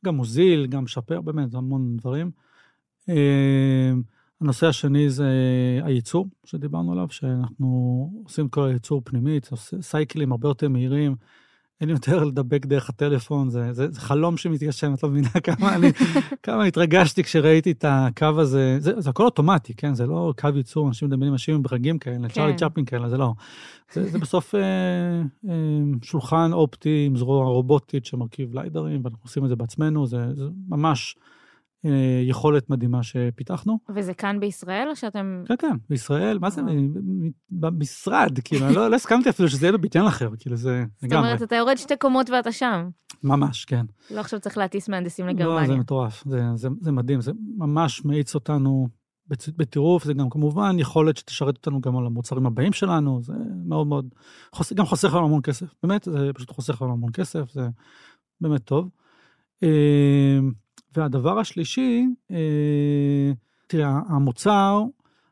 גם מוזיל, גם משפר, באמת, המון דברים. הנושא השני זה הייצור שדיברנו עליו, שאנחנו עושים כל הייצור פנימית, סייקלים הרבה יותר מהירים, אין יותר לדבק דרך הטלפון, זה, זה, זה חלום שמתגשם, את לא מבינה כמה אני, כמה התרגשתי כשראיתי את הקו הזה, זה, זה הכל אוטומטי, כן? זה לא קו ייצור, אנשים מדמיינים אנשים עם ברגים כאלה, צ'ארלי כן. צ'פלין כאלה, זה לא. זה, זה בסוף אה, אה, שולחן אופטי עם זרוע רובוטית שמרכיב ליידרים, ואנחנו עושים את זה בעצמנו, זה, זה ממש... אה, יכולת מדהימה שפיתחנו. וזה כאן בישראל או שאתם... כן, כן, בישראל, מה זה, במשרד, כאילו, לא, לא הסכמתי אפילו שזה יהיה בבניין אחר, כאילו זה לגמרי. זאת אומרת, אתה יורד שתי קומות ואתה שם. ממש, כן. לא עכשיו צריך להטיס מהנדסים לגרמניה. לא, זה מטורף, זה, זה, זה מדהים, זה ממש מאיץ אותנו בטירוף, זה גם כמובן יכולת שתשרת אותנו גם על המוצרים הבאים שלנו, זה מאוד מאוד, חוס, גם חוסך לנו המון כסף, באמת, זה פשוט חוסך לנו המון כסף, זה באמת טוב. והדבר השלישי, אה, תראה, המוצר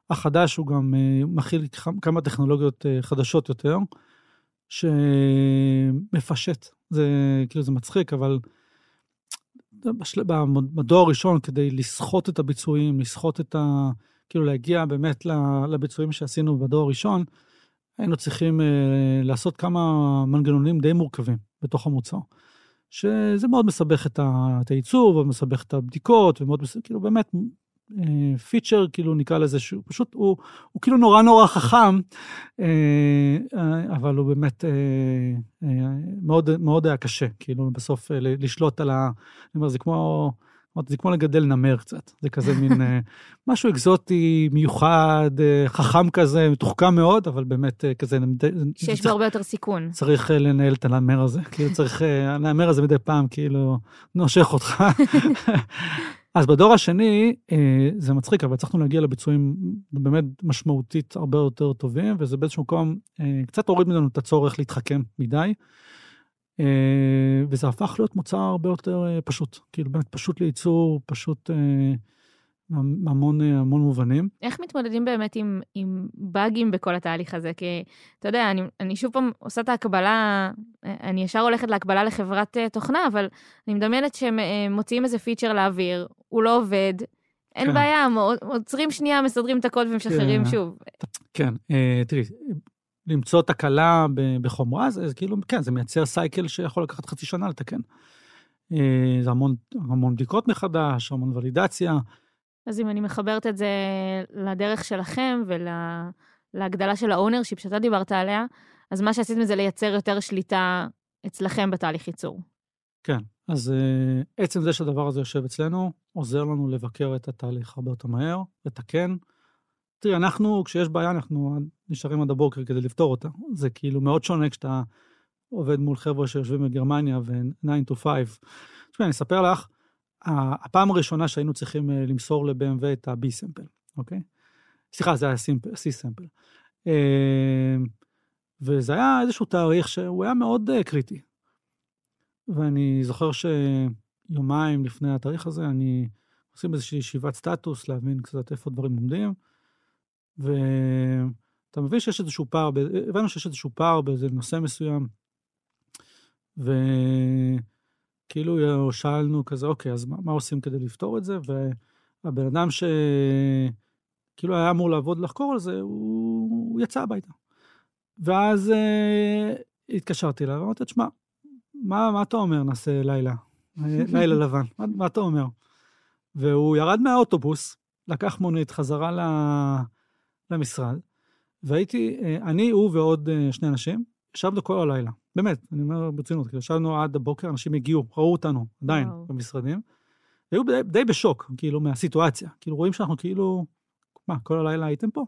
החדש הוא גם אה, מכיל כמה טכנולוגיות אה, חדשות יותר, שמפשט. זה כאילו זה מצחיק, אבל בדור הראשון, כדי לסחוט את הביצועים, לסחוט את ה... כאילו להגיע באמת לביצועים שעשינו בדור הראשון, היינו צריכים לעשות כמה מנגנונים די מורכבים בתוך המוצר. שזה מאוד מסבך את הייצור ומסבך את הבדיקות, ומאוד מסבך, כאילו באמת פיצ'ר, אה, כאילו נקרא לזה, שהוא פשוט, הוא, הוא כאילו נורא נורא חכם, אה, אבל הוא באמת אה, מאוד, מאוד היה קשה, כאילו בסוף לשלוט על ה... אני אומר, זה כמו... אמרתי, זה כמו לגדל נמר קצת, זה כזה מין אה, משהו אקזוטי, מיוחד, אה, חכם כזה, מתוחכם מאוד, אבל באמת אה, כזה... שיש בו הרבה יותר סיכון. צריך לנהל את הנמר הזה, כאילו צריך, הנמר הזה מדי פעם כאילו נושך אותך. אז בדור השני, זה מצחיק, אבל הצלחנו להגיע לביצועים באמת משמעותית הרבה יותר טובים, וזה באיזשהו מקום קצת הוריד ממנו את הצורך להתחכם מדי. אה, וזה הפך להיות מוצר הרבה יותר אה, פשוט, כאילו באמת פשוט לייצור, פשוט אה, המון, המון מובנים. איך מתמודדים באמת עם, עם באגים בכל התהליך הזה? כי אתה יודע, אני, אני שוב פעם עושה את ההקבלה, אני ישר הולכת להקבלה לחברת תוכנה, אבל אני מדמיינת שהם מוציאים איזה פיצ'ר לאוויר, הוא לא עובד, אין כן. בעיה, עוצרים שנייה, מסדרים את הקוד ומשחררים כן. שוב. כן, תראי, למצוא תקלה בחומרה, זה כאילו, כן, זה מייצר סייקל שיכול לקחת חצי שנה לתקן. אה, זה המון, המון בדיקות מחדש, המון ולידציה. אז אם אני מחברת את זה לדרך שלכם ולהגדלה של ה ownership שאתה דיברת עליה, אז מה שעשיתם זה לייצר יותר שליטה אצלכם בתהליך ייצור. כן, אז uh, עצם זה שהדבר הזה יושב אצלנו, עוזר לנו לבקר את התהליך הרבה יותר מהר, לתקן, תראי, אנחנו, כשיש בעיה, אנחנו נשארים עד הבוקר כדי לפתור אותה. זה כאילו מאוד שונה כשאתה עובד מול חבר'ה שיושבים בגרמניה ו-9 to 5. תשמעי, אני אספר לך, הפעם הראשונה שהיינו צריכים אה, למסור ל-BMW את ה-B-סמפל, אוקיי? סליחה, זה היה C-סמפל. אה, וזה היה איזשהו תאריך שהוא היה מאוד אה, קריטי. ואני זוכר שיומיים לפני התאריך הזה, אני עושים איזושהי ישיבת סטטוס, להבין קצת איפה דברים עומדים, ואתה מבין שיש איזשהו פער, הבנו שיש איזשהו פער באיזה נושא מסוים, וכאילו שאלנו כזה, אוקיי, אז מה, מה עושים כדי לפתור את זה? והבן אדם שכאילו היה אמור לעבוד לחקור על זה, הוא, הוא יצא הביתה. ואז אה, התקשרתי אליו, אמרתי, תשמע, מה, מה אתה אומר, נעשה לילה? לילה לבן, מה, מה אתה אומר? והוא ירד מהאוטובוס, לקח מונית חזרה למשרד, והייתי, אה, אני, הוא ועוד אה, שני אנשים, ישבנו כל הלילה. באמת, אני אומר ברצינות, כאילו ישבנו עד הבוקר, אנשים הגיעו, ראו אותנו עדיין וואו. במשרדים, היו די, די בשוק, כאילו, מהסיטואציה. כאילו, רואים שאנחנו כאילו, מה, כל הלילה הייתם פה?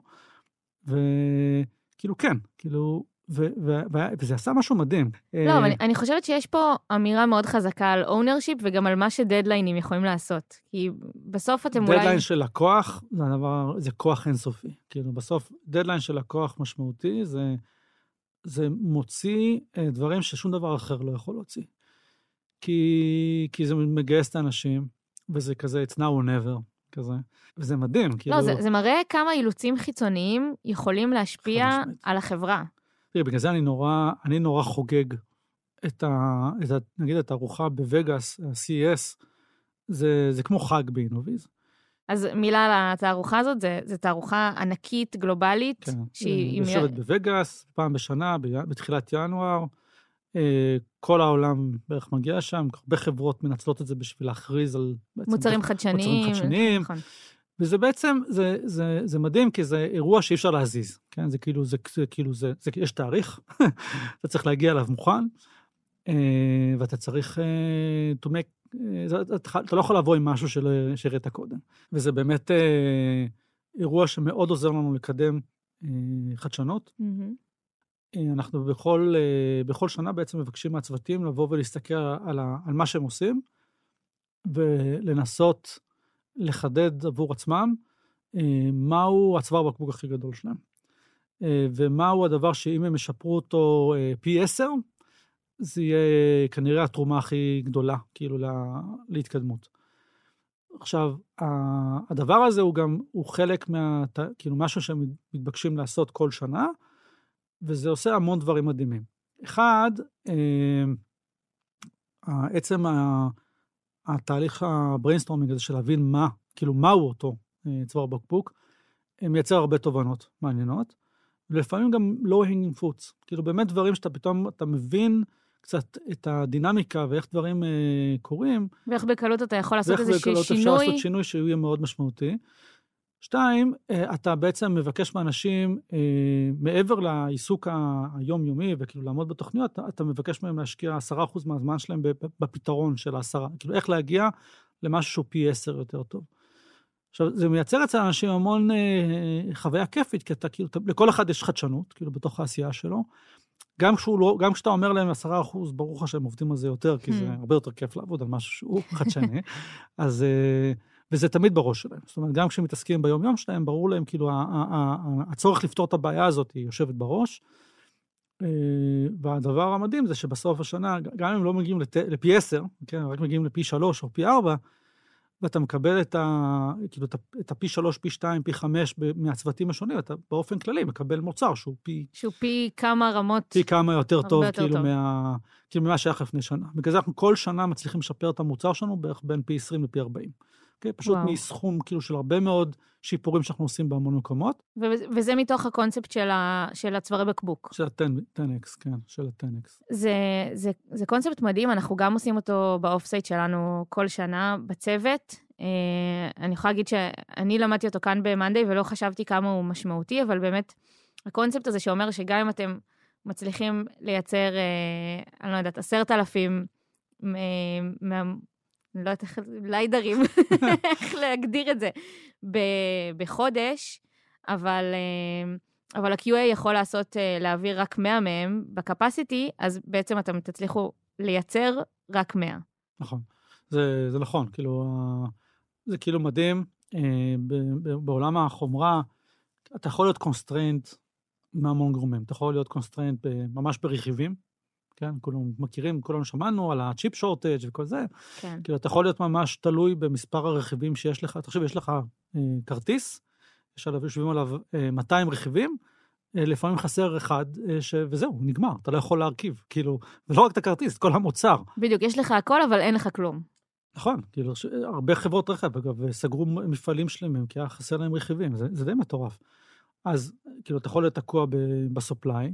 וכאילו, כן, כאילו, ו- ו- ו- וזה עשה משהו מדהים. לא, אבל אני, אני חושבת שיש פה אמירה מאוד חזקה על ownership וגם על מה שדדליינים יכולים לעשות. כי בסוף אתם אולי... דדליין של לקוח זה הדבר, זה כוח אינסופי. כאילו, בסוף, דדליין של לקוח משמעותי זה, זה מוציא אה, דברים ששום דבר אחר לא יכול להוציא. כי, כי זה מגייס את האנשים, וזה כזה, it's now or never, כזה. וזה מדהים, לא, כאילו... זה, זה מראה כמה אילוצים חיצוניים יכולים להשפיע על החברה. תראי, בגלל זה אני נורא, אני נורא חוגג את ה... את ה נגיד, את הארוחה בווגאס, ה-CES, זה, זה כמו חג באינוביז. אז מילה על התערוכה הזאת, זו תערוכה ענקית, גלובלית, כן, שהיא... יושבת בווגאס, פעם בשנה, בתחילת ינואר. אה, כל העולם בערך מגיע שם, הרבה חברות מנצלות את זה בשביל להכריז על... מוצרים חדשניים. מוצרים חדשניים. נכון. וזה בעצם, זה, זה, זה מדהים, כי זה אירוע שאי אפשר להזיז, כן? זה כאילו, זה, זה כאילו, זה, זה, יש תאריך, אתה צריך להגיע אליו מוכן, אה, ואתה צריך to make, uh, אתה, אתה לא יכול לבוא עם משהו שהראית קודם. וזה באמת אירוע שמאוד עוזר לנו לקדם חדשנות. Mm-hmm. אנחנו בכל, בכל שנה בעצם מבקשים מהצוותים לבוא ולהסתכל על, ה, על מה שהם עושים, ולנסות לחדד עבור עצמם אה, מהו הצוואר בקבוק הכי גדול שלהם. אה, ומהו הדבר שאם הם ישפרו אותו אה, פי עשר, זה יהיה כנראה התרומה הכי גדולה, כאילו, לה, להתקדמות. עכשיו, הדבר הזה הוא גם, הוא חלק מה, כאילו, משהו שהם מתבקשים לעשות כל שנה, וזה עושה המון דברים מדהימים. אחד, עצם התהליך ה brainstorming הזה של להבין מה, כאילו מהו אותו אה, צוואר בקבוק, אה, מייצר הרבה תובנות מעניינות, ולפעמים גם לא hanging fruits, כאילו באמת דברים שאתה פתאום, אתה מבין קצת את הדינמיקה ואיך דברים אה, קורים. ואיך בקלות אתה יכול לעשות איזה שינוי. ואיך בקלות אפשר לעשות שינוי שהוא יהיה מאוד משמעותי. שתיים, אה, אתה בעצם מבקש מאנשים, אה, מעבר לעיסוק היומיומי וכאילו לעמוד בתוכניות, אתה מבקש מהם להשקיע 10% מהזמן שלהם בפתרון של העשרה. כאילו, איך להגיע למשהו שהוא פי 10 יותר טוב. עכשיו, זה מייצר אצל אנשים המון אה, חוויה כיפית, כי אתה כאילו, לכל אחד יש חדשנות, כאילו, בתוך העשייה שלו. גם, לא, גם כשאתה אומר להם 10 אחוז, ברור לך שהם עובדים על זה יותר, כי זה hmm. הרבה יותר כיף לעבוד על משהו שהוא חדשני. אז... וזה תמיד בראש שלהם. זאת אומרת, גם כשהם מתעסקים ביום-יום שלהם, ברור להם, כאילו, הצורך לפתור את הבעיה הזאת היא יושבת בראש. אה, והדבר המדהים זה שבסוף השנה, גם אם לא מגיעים לת... לפי 10, כן, רק מגיעים לפי 3 או פי 4, ואתה מקבל את, ה, כאילו, את הפי 3, פי 2, פי 5 מהצוותים השונים, אתה באופן כללי מקבל מוצר שהוא פי... שהוא פי כמה רמות... פי כמה יותר טוב, יותר כאילו, טוב. מה, כאילו ממה שהיה לפני שנה. בגלל זה אנחנו כל שנה מצליחים לשפר את המוצר שלנו בערך בין פי 20 לפי 40. אוקיי? פשוט וואו. מסכום כאילו של הרבה מאוד שיפורים שאנחנו עושים בהמון מקומות. ו- וזה מתוך הקונספט של, ה- של הצווארי בקבוק. של ה-10x, כן, של ה-10x. זה, זה, זה קונספט מדהים, אנחנו גם עושים אותו ב off-site שלנו כל שנה בצוות. אה, אני יכולה להגיד שאני למדתי אותו כאן ב-Monday ולא חשבתי כמה הוא משמעותי, אבל באמת, הקונספט הזה שאומר שגם אם אתם מצליחים לייצר, אה, אני לא יודעת, עשרת אלפים אה, לא יודעת איך, lidarים, איך להגדיר את זה, בחודש, אבל, אה, אבל ה-QA יכול לעשות, אה, להעביר רק 100 מהם ב capacity, אז בעצם אתם תצליחו לייצר רק 100. נכון, זה, זה נכון, כאילו, זה כאילו מדהים, אה, בעולם החומרה, אתה יכול להיות constrained מהמון גורמים, אתה יכול להיות constrained ממש ברכיבים, כן? כולנו מכירים, כולנו שמענו על ה chip shortage וכל זה. כן. כאילו, אתה יכול להיות ממש תלוי במספר הרכיבים שיש לך. תחשוב, יש לך אה, כרטיס, יש עליו, יושבים עליו אה, 200 רכיבים, אה, לפעמים חסר אחד, אה, ש... וזהו, נגמר, אתה לא יכול להרכיב. כאילו, ולא רק את הכרטיס, את כל המוצר. בדיוק, יש לך הכל, אבל אין לך כלום. נכון, כאילו. הרבה חברות רכב, אגב, סגרו מפעלים שלמים, כי היה חסר להם רכיבים, זה, זה די מטורף. אז, כאילו, אתה יכול להיות תקוע ב- בסופליי,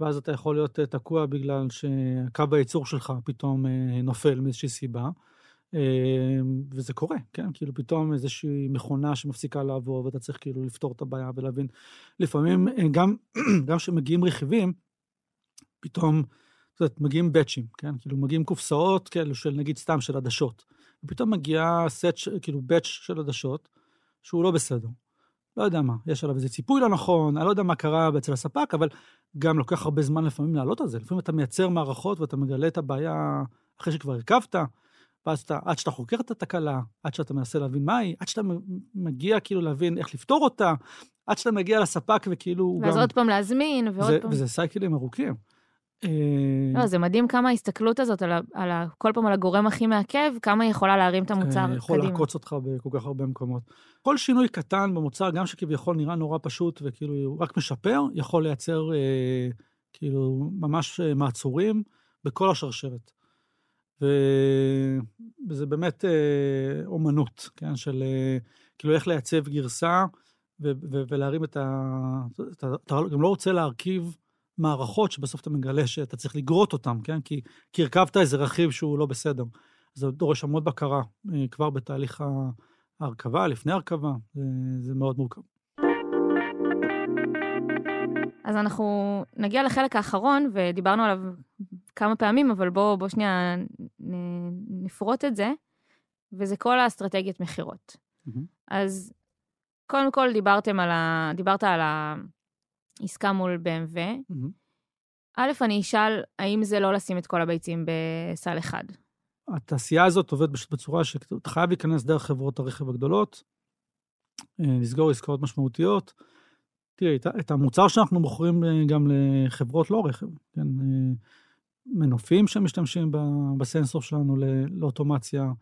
ואז אתה יכול להיות אה, תקוע בגלל שקו הייצור שלך פתאום אה, נופל מאיזושהי סיבה, אה, וזה קורה, כן? כאילו, פתאום איזושהי מכונה שמפסיקה לעבור, ואתה צריך כאילו לפתור את הבעיה ולהבין. לפעמים, אה, גם כשמגיעים רכיבים, פתאום, את יודעת, מגיעים באצ'ים, כן? כאילו, מגיעים קופסאות כאלו של, נגיד, סתם של עדשות. ופתאום מגיע סט, כאילו, באץ' של עדשות, שהוא לא בסדר. לא יודע מה, יש עליו איזה ציפוי לא נכון, אני לא יודע מה קרה אצל הספק, אבל גם לוקח הרבה זמן לפעמים לעלות על זה. לפעמים אתה מייצר מערכות ואתה מגלה את הבעיה אחרי שכבר הרכבת, ואז אתה, עד שאתה חוקר את התקלה, עד שאתה מנסה להבין מה היא, עד שאתה מגיע כאילו להבין איך לפתור אותה, עד שאתה מגיע לספק וכאילו ואז גם... עוד פעם להזמין, ועוד זה, פעם... וזה סייקלים ארוכים. אה, לא, זה מדהים כמה ההסתכלות הזאת על, ה, על ה, כל פעם על הגורם הכי מעכב, כמה היא יכולה להרים את המוצר יכול קדימה. לעקוץ אותך בכל כך הרבה מקומות. כל שינוי קטן במוצר, גם שכביכול נראה נורא פשוט וכאילו רק משפר, יכול לייצר אה, כאילו ממש אה, מעצורים בכל השרשרת. ו... וזה באמת אה, אומנות, כן, של אה, כאילו איך לייצב גרסה ו- ו- ולהרים את ה... אתה, אתה גם לא רוצה להרכיב מערכות שבסוף אתה מגלה שאתה צריך לגרות אותן, כן? כי, כי הרכבת איזה רכיב שהוא לא בסדר. זה דורש המון בקרה אה, כבר בתהליך ה- ההרכבה, לפני הרכבה, זה, זה מאוד מורכב. אז אנחנו נגיע לחלק האחרון, ודיברנו עליו כמה פעמים, אבל בואו בוא שנייה נפרוט את זה, וזה כל האסטרטגיית מכירות. מהמם. אז קודם כל דיברתם על ה... דיברת על העסקה מול BMW. א', אני אשאל, האם זה לא לשים את כל הביצים בסל אחד? התעשייה הזאת עובדת פשוט בצורה שאתה חייב להיכנס דרך חברות הרכב הגדולות, אה, לסגור עסקאות משמעותיות. תראי, את, המוצר שאנחנו מוכרים אה, גם לחברות לא רכב, כן? אה, מנופים שמשתמשים בסנסור שלנו לאוטומציה,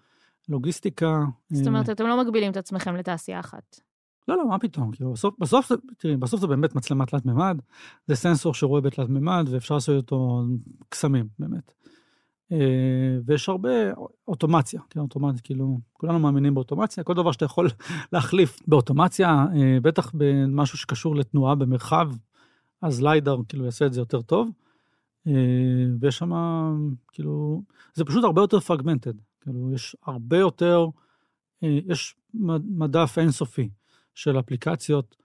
לוגיסטיקה. זאת אומרת, אתם לא מגבילים את עצמכם לתעשייה אחת. לא, לא, מה פתאום? כאילו, בסוף, בסוף, תראי, בסוף זה באמת מצלמה תלת מימד, זה סנסור שרואה בתלת מימד, ואפשר לעשות אותו קסמים, באמת. אה, ויש הרבה אוטומציה, כן, אוטומציה, כאילו, כולנו מאמינים באוטומציה, כל דבר שאתה יכול להחליף באוטומציה, אה, בטח במשהו שקשור לתנועה במרחב, אז ליידר כאילו יעשה את זה יותר טוב. אה, ויש שם, כאילו, זה פשוט הרבה יותר פרגמנטד, כאילו, יש הרבה יותר, יש מדף אינסופי. של אפליקציות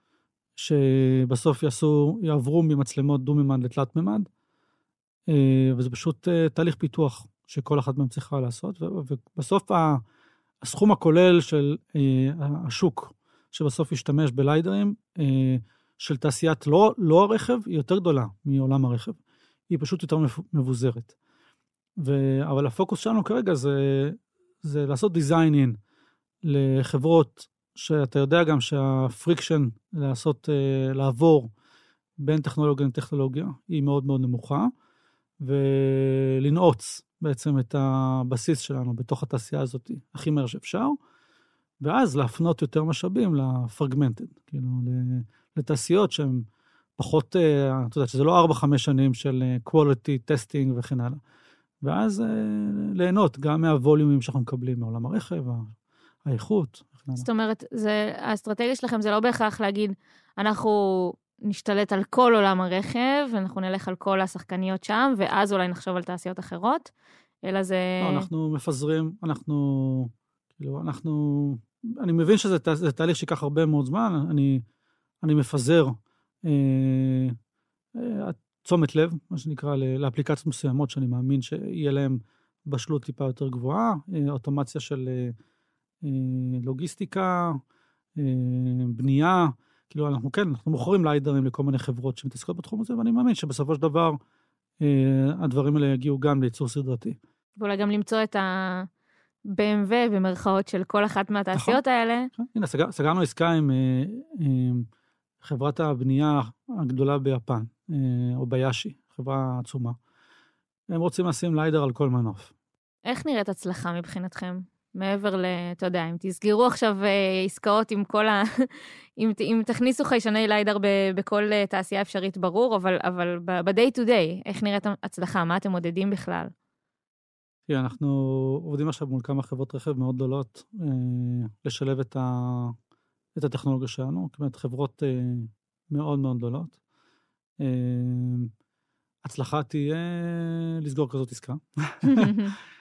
שבסוף יעשו, יעברו ממצלמות דו-מימד לתלת מימד, אה, וזה פשוט אה, תהליך פיתוח שכל אחת מהן צריכה לעשות, ובסוף הסכום הכולל של אה, השוק שבסוף ישתמש בלידרים, של תעשיית לא, לא הרכב, היא יותר גדולה מעולם הרכב. היא פשוט יותר מבוזרת. ו... אבל הפוקוס שלנו כרגע זה, זה לעשות design לחברות שאתה יודע גם שה friction לעשות, uh, לעבור בין טכנולוגיה לטכנולוגיה היא מאוד מאוד נמוכה, ולנעוץ בעצם את הבסיס שלנו בתוך התעשייה הזאת הכי מהר שאפשר, ואז להפנות יותר משאבים לפרגמנטד, כאילו לתעשיות שהן פחות, uh, אתה יודע, שזה לא 4-5 שנים של quality testing וכן הלאה. ואז ליהנות גם מהווליומים שאנחנו מקבלים מעולם הרכב, האיכות. זאת אומרת, זה, האסטרטגיה שלכם זה לא בהכרח להגיד, אנחנו נשתלט על כל עולם הרכב, ואנחנו נלך על כל השחקניות שם, ואז אולי נחשוב על תעשיות אחרות, אלא זה... לא, אנחנו מפזרים, אנחנו, כאילו, אנחנו, אני מבין שזה תה, תהליך שיקח הרבה מאוד זמן, אני, אני מפזר אה, אה, תשומת לב, מה שנקרא, לאפליקציות מסוימות שאני מאמין שיהיה להם בשלות טיפה יותר גבוהה, אה, אוטומציה של... אה, לוגיסטיקה, בנייה, כאילו אנחנו כן, אנחנו מוכרים ליידרים לכל מיני חברות שמתעסקות בתחום הזה, ואני מאמין שבסופו של דבר הדברים האלה יגיעו גם לייצור סדרתי. ואולי גם למצוא את ה-BMW במרכאות של כל אחת מהתעשיות נכון. האלה. הנה, סגר, סגרנו עסקה עם, עם חברת הבנייה הגדולה ביפן, או ביאשי, חברה עצומה. הם רוצים לשים ליידר על כל מנוף. איך נראית הצלחה מבחינתכם? מעבר ל... אתה יודע, אם תסגרו עכשיו uh, עסקאות עם כל ה... אם, אם תכניסו חיישני ליידר ב, בכל uh, תעשייה אפשרית, ברור, אבל, אבל ב-day to day, איך נראית הצלחה? מה אתם מודדים בכלל? תראה, אנחנו עובדים עכשיו מול כמה חברות רכב מאוד גדולות אה, לשלב את, ה, את הטכנולוגיה שלנו, זאת אומרת, חברות אה, מאוד מאוד גדולות. אה, הצלחה תהיה לסגור כזאת עסקה.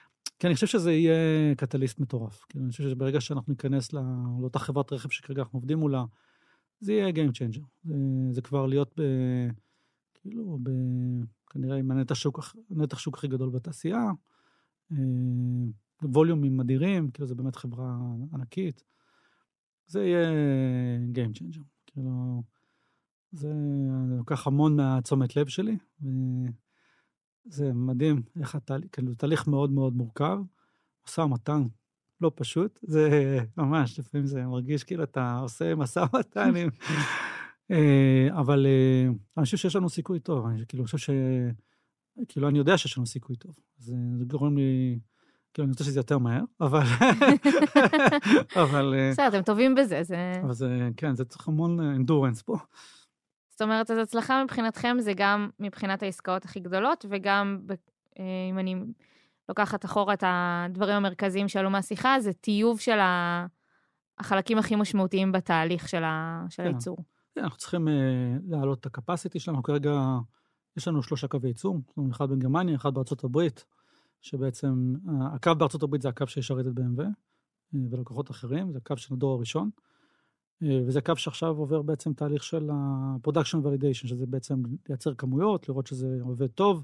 כי אני חושב שזה יהיה קטליסט מטורף. כי אני חושב שברגע שאנחנו ניכנס לא, לאותה חברת רכב שכרגע אנחנו עובדים מולה, זה יהיה Game Changer. זה, זה כבר להיות ב... כאילו, ב... כנראה עם הנתח שוק, הנתח שוק הכי גדול בתעשייה. אה, ווליומים אדירים, כאילו זה באמת חברה ענקית. זה יהיה Game Changer. כאילו, זה לוקח המון מהתשומת לב שלי, וזה מדהים איך התהליך, כאילו, תהליך מאוד מאוד מורכב. משא ומתן לא פשוט, זה ממש, לפעמים זה מרגיש כאילו אתה עושה משא ומתן עם... אה, אבל אה, אני חושב שיש לנו סיכוי טוב, אני כאילו חושב ש... כאילו, אני יודע שיש לנו סיכוי טוב. אז זה גורם לי... כאילו, אני רוצה שזה יותר מהר, אבל... אבל... אה, בסדר, אתם טובים בזה, זה... אבל זה, כן, זה צריך המון אנדורנס פה. זאת אומרת, אז הצלחה מבחינתכם זה גם מבחינת העסקאות הכי גדולות, וגם, אה, אם אני לוקחת אחורה את הדברים המרכזיים שעלו מהשיחה, זה טיוב של החלקים הכי משמעותיים בתהליך של, ה... של כן. הייצור. כן, אנחנו צריכים uh, להעלות את הקפסיטי שלנו. כרגע יש לנו שלושה קווי ייצור, אחד בגרמניה, אחד בארצות הברית, שבעצם הקו בארצות הברית זה הקו שישרת את BMW אה, ולקוחות אחרים, זה הקו של הדור הראשון. אה, וזה קו שעכשיו עובר בעצם תהליך של ה-production validation, שזה בעצם לייצר כמויות, לראות שזה עובד טוב.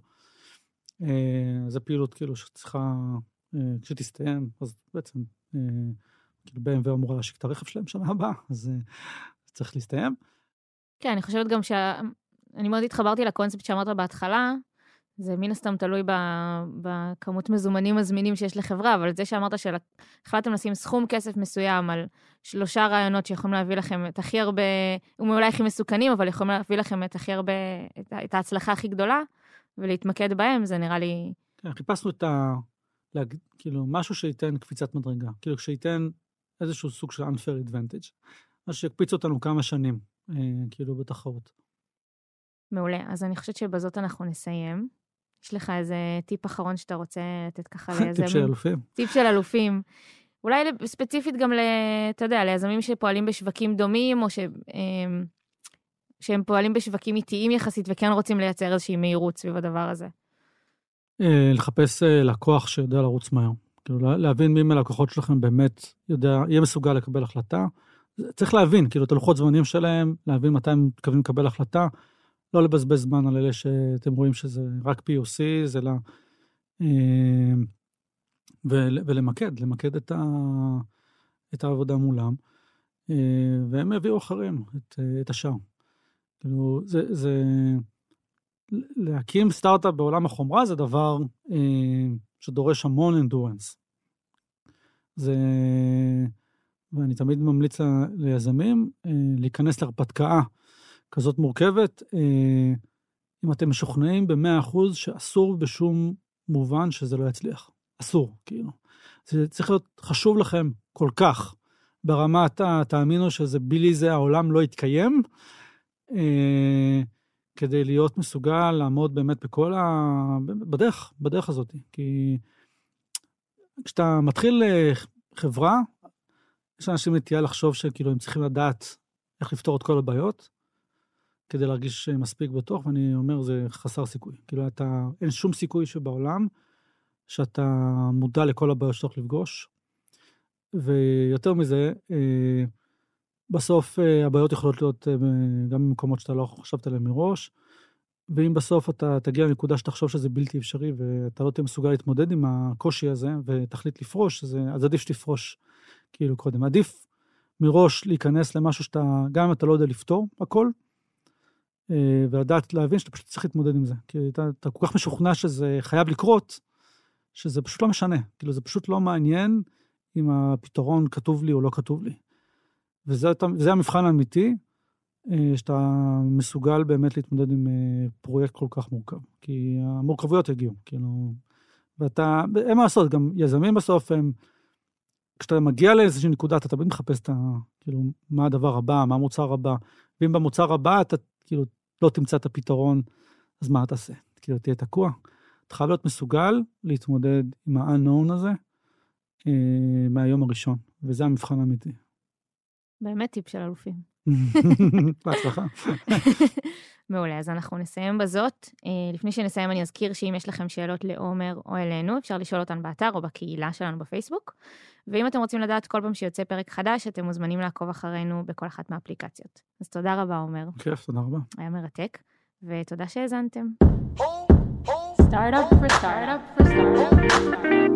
אה, זו פעילות כאילו שצריכה, כשתסתיים, אז בעצם כאילו BMW אמורה להשיק את הרכב שלהם שנה הבאה, אז צריך להסתיים. כן, אני חושבת גם שה... אני מאוד התחברתי לקונספט שאמרת בהתחלה, זה מן הסתם תלוי בכמות מזומנים מזמינים שיש לחברה, אבל זה שאמרת שהחלטתם לשים סכום כסף מסוים על שלושה רעיונות שיכולים להביא לכם את הכי הרבה, הם אולי הכי מסוכנים, אבל יכולים להביא לכם את הכי הרבה, את, את ההצלחה הכי גדולה, ולהתמקד בהם, זה נראה לי... כן, חיפשנו את ה... להג... כאילו, משהו שייתן קפיצת מדרגה, כאילו, שייתן איזשהו סוג של unfair advantage, מה שיקפיץ אותנו כמה שנים, אה, כאילו, בתחרות. מעולה, אז אני חושבת שבזאת אנחנו נסיים. יש לך איזה טיפ אחרון שאתה רוצה לתת ככה ליזמים? טיפ של אלופים. טיפ של אלופים. אולי ספציפית גם, אתה יודע, ליזמים שפועלים בשווקים דומים, או ש, אמ, שהם פועלים בשווקים איטיים יחסית וכן רוצים לייצר איזושהי מהירות סביב הדבר הזה. אה, לחפש אה, לקוח שיודע לרוץ מהר. כאילו, להבין מי מהלקוחות שלכם באמת יודע, יהיה מסוגל לקבל החלטה. צריך להבין, כאילו, את הלוחות זמנים שלהם, להבין מתי הם מתכוונים לקבל החלטה. לא לבזבז זמן על אלה שאתם רואים שזה רק POC, זה לה... אה, ולמקד, למקד את, ה, את העבודה מולם, אה, והם יביאו אחרים את, את השאר. כאילו, זה, זה... להקים סטארט-אפ בעולם החומרה זה דבר אה, שדורש המון אנדורנס. זה... ואני תמיד ממליץ ליזמים להיכנס להרפתקה כזאת מורכבת, אה, אם אתם משוכנעים ב-100% שאסור בשום מובן שזה לא יצליח. אסור, כאילו. זה צריך להיות חשוב לכם כל כך, ברמת תאמינו שזה בלי זה העולם לא יתקיים, אה, כדי להיות מסוגל לעמוד באמת בכל ה... בדרך, בדרך הזאת. כי כשאתה מתחיל אה, חברה, יש אנשים נטייה לחשוב שכאילו הם צריכים לדעת איך לפתור את כל הבעיות, כדי להרגיש מספיק בטוח, ואני אומר, זה חסר סיכוי. כאילו, אתה, אין שום סיכוי שבעולם שאתה מודע לכל הבעיות שאתה הולך לפגוש. ויותר מזה, אה, בסוף אה, הבעיות יכולות להיות אה, גם במקומות שאתה לא חשבת עליהם מראש, ואם בסוף אתה תגיע לנקודה שתחשוב שזה בלתי אפשרי ואתה לא תהיה מסוגל להתמודד עם הקושי הזה ותחליט לפרוש, אז, אז עדיף שתפרוש כאילו קודם. עדיף מראש להיכנס למשהו שאתה, גם אם אתה לא יודע לפתור הכל, ולדעת להבין שאתה פשוט צריך להתמודד עם זה. כי אתה, אתה כל כך משוכנע שזה חייב לקרות, שזה פשוט לא משנה. כאילו, זה פשוט לא מעניין אם הפתרון כתוב לי או לא כתוב לי. וזה, וזה המבחן האמיתי, אה, שאתה מסוגל באמת להתמודד עם אה, פרויקט כל כך מורכב. כי המורכבויות יגיעו, כאילו, ואתה, אין מה לעשות, גם יזמים בסוף הם, כשאתה מגיע לאיזושהי נקודה, אתה תמיד מחפש את ה... כאילו, מה הדבר הבא, מה המוצר הבא, ואם במוצר הבא אתה כאילו לא תמצא את הפתרון, אז מה תעשה? כאילו, תהיה תקוע. אתה חייב להיות מסוגל להתמודד עם ה-unknown הזה אה, מהיום הראשון, וזה המבחן האמיתי. באמת טיפ של אלופים. בהצלחה. מעולה, אז אנחנו נסיים בזאת. אה, לפני שנסיים אני אזכיר שאם יש לכם שאלות לעומר או אלינו, אפשר לשאול אותן באתר או בקהילה שלנו בפייסבוק. ואם אתם רוצים לדעת כל פעם שיוצא פרק חדש, אתם מוזמנים לעקוב אחרינו בכל אחת מהאפליקציות. אז תודה רבה, עומר. כיף, תודה רבה. היה מרתק, ותודה שהאזנתם. Oh for startup for startup for startup. For startup.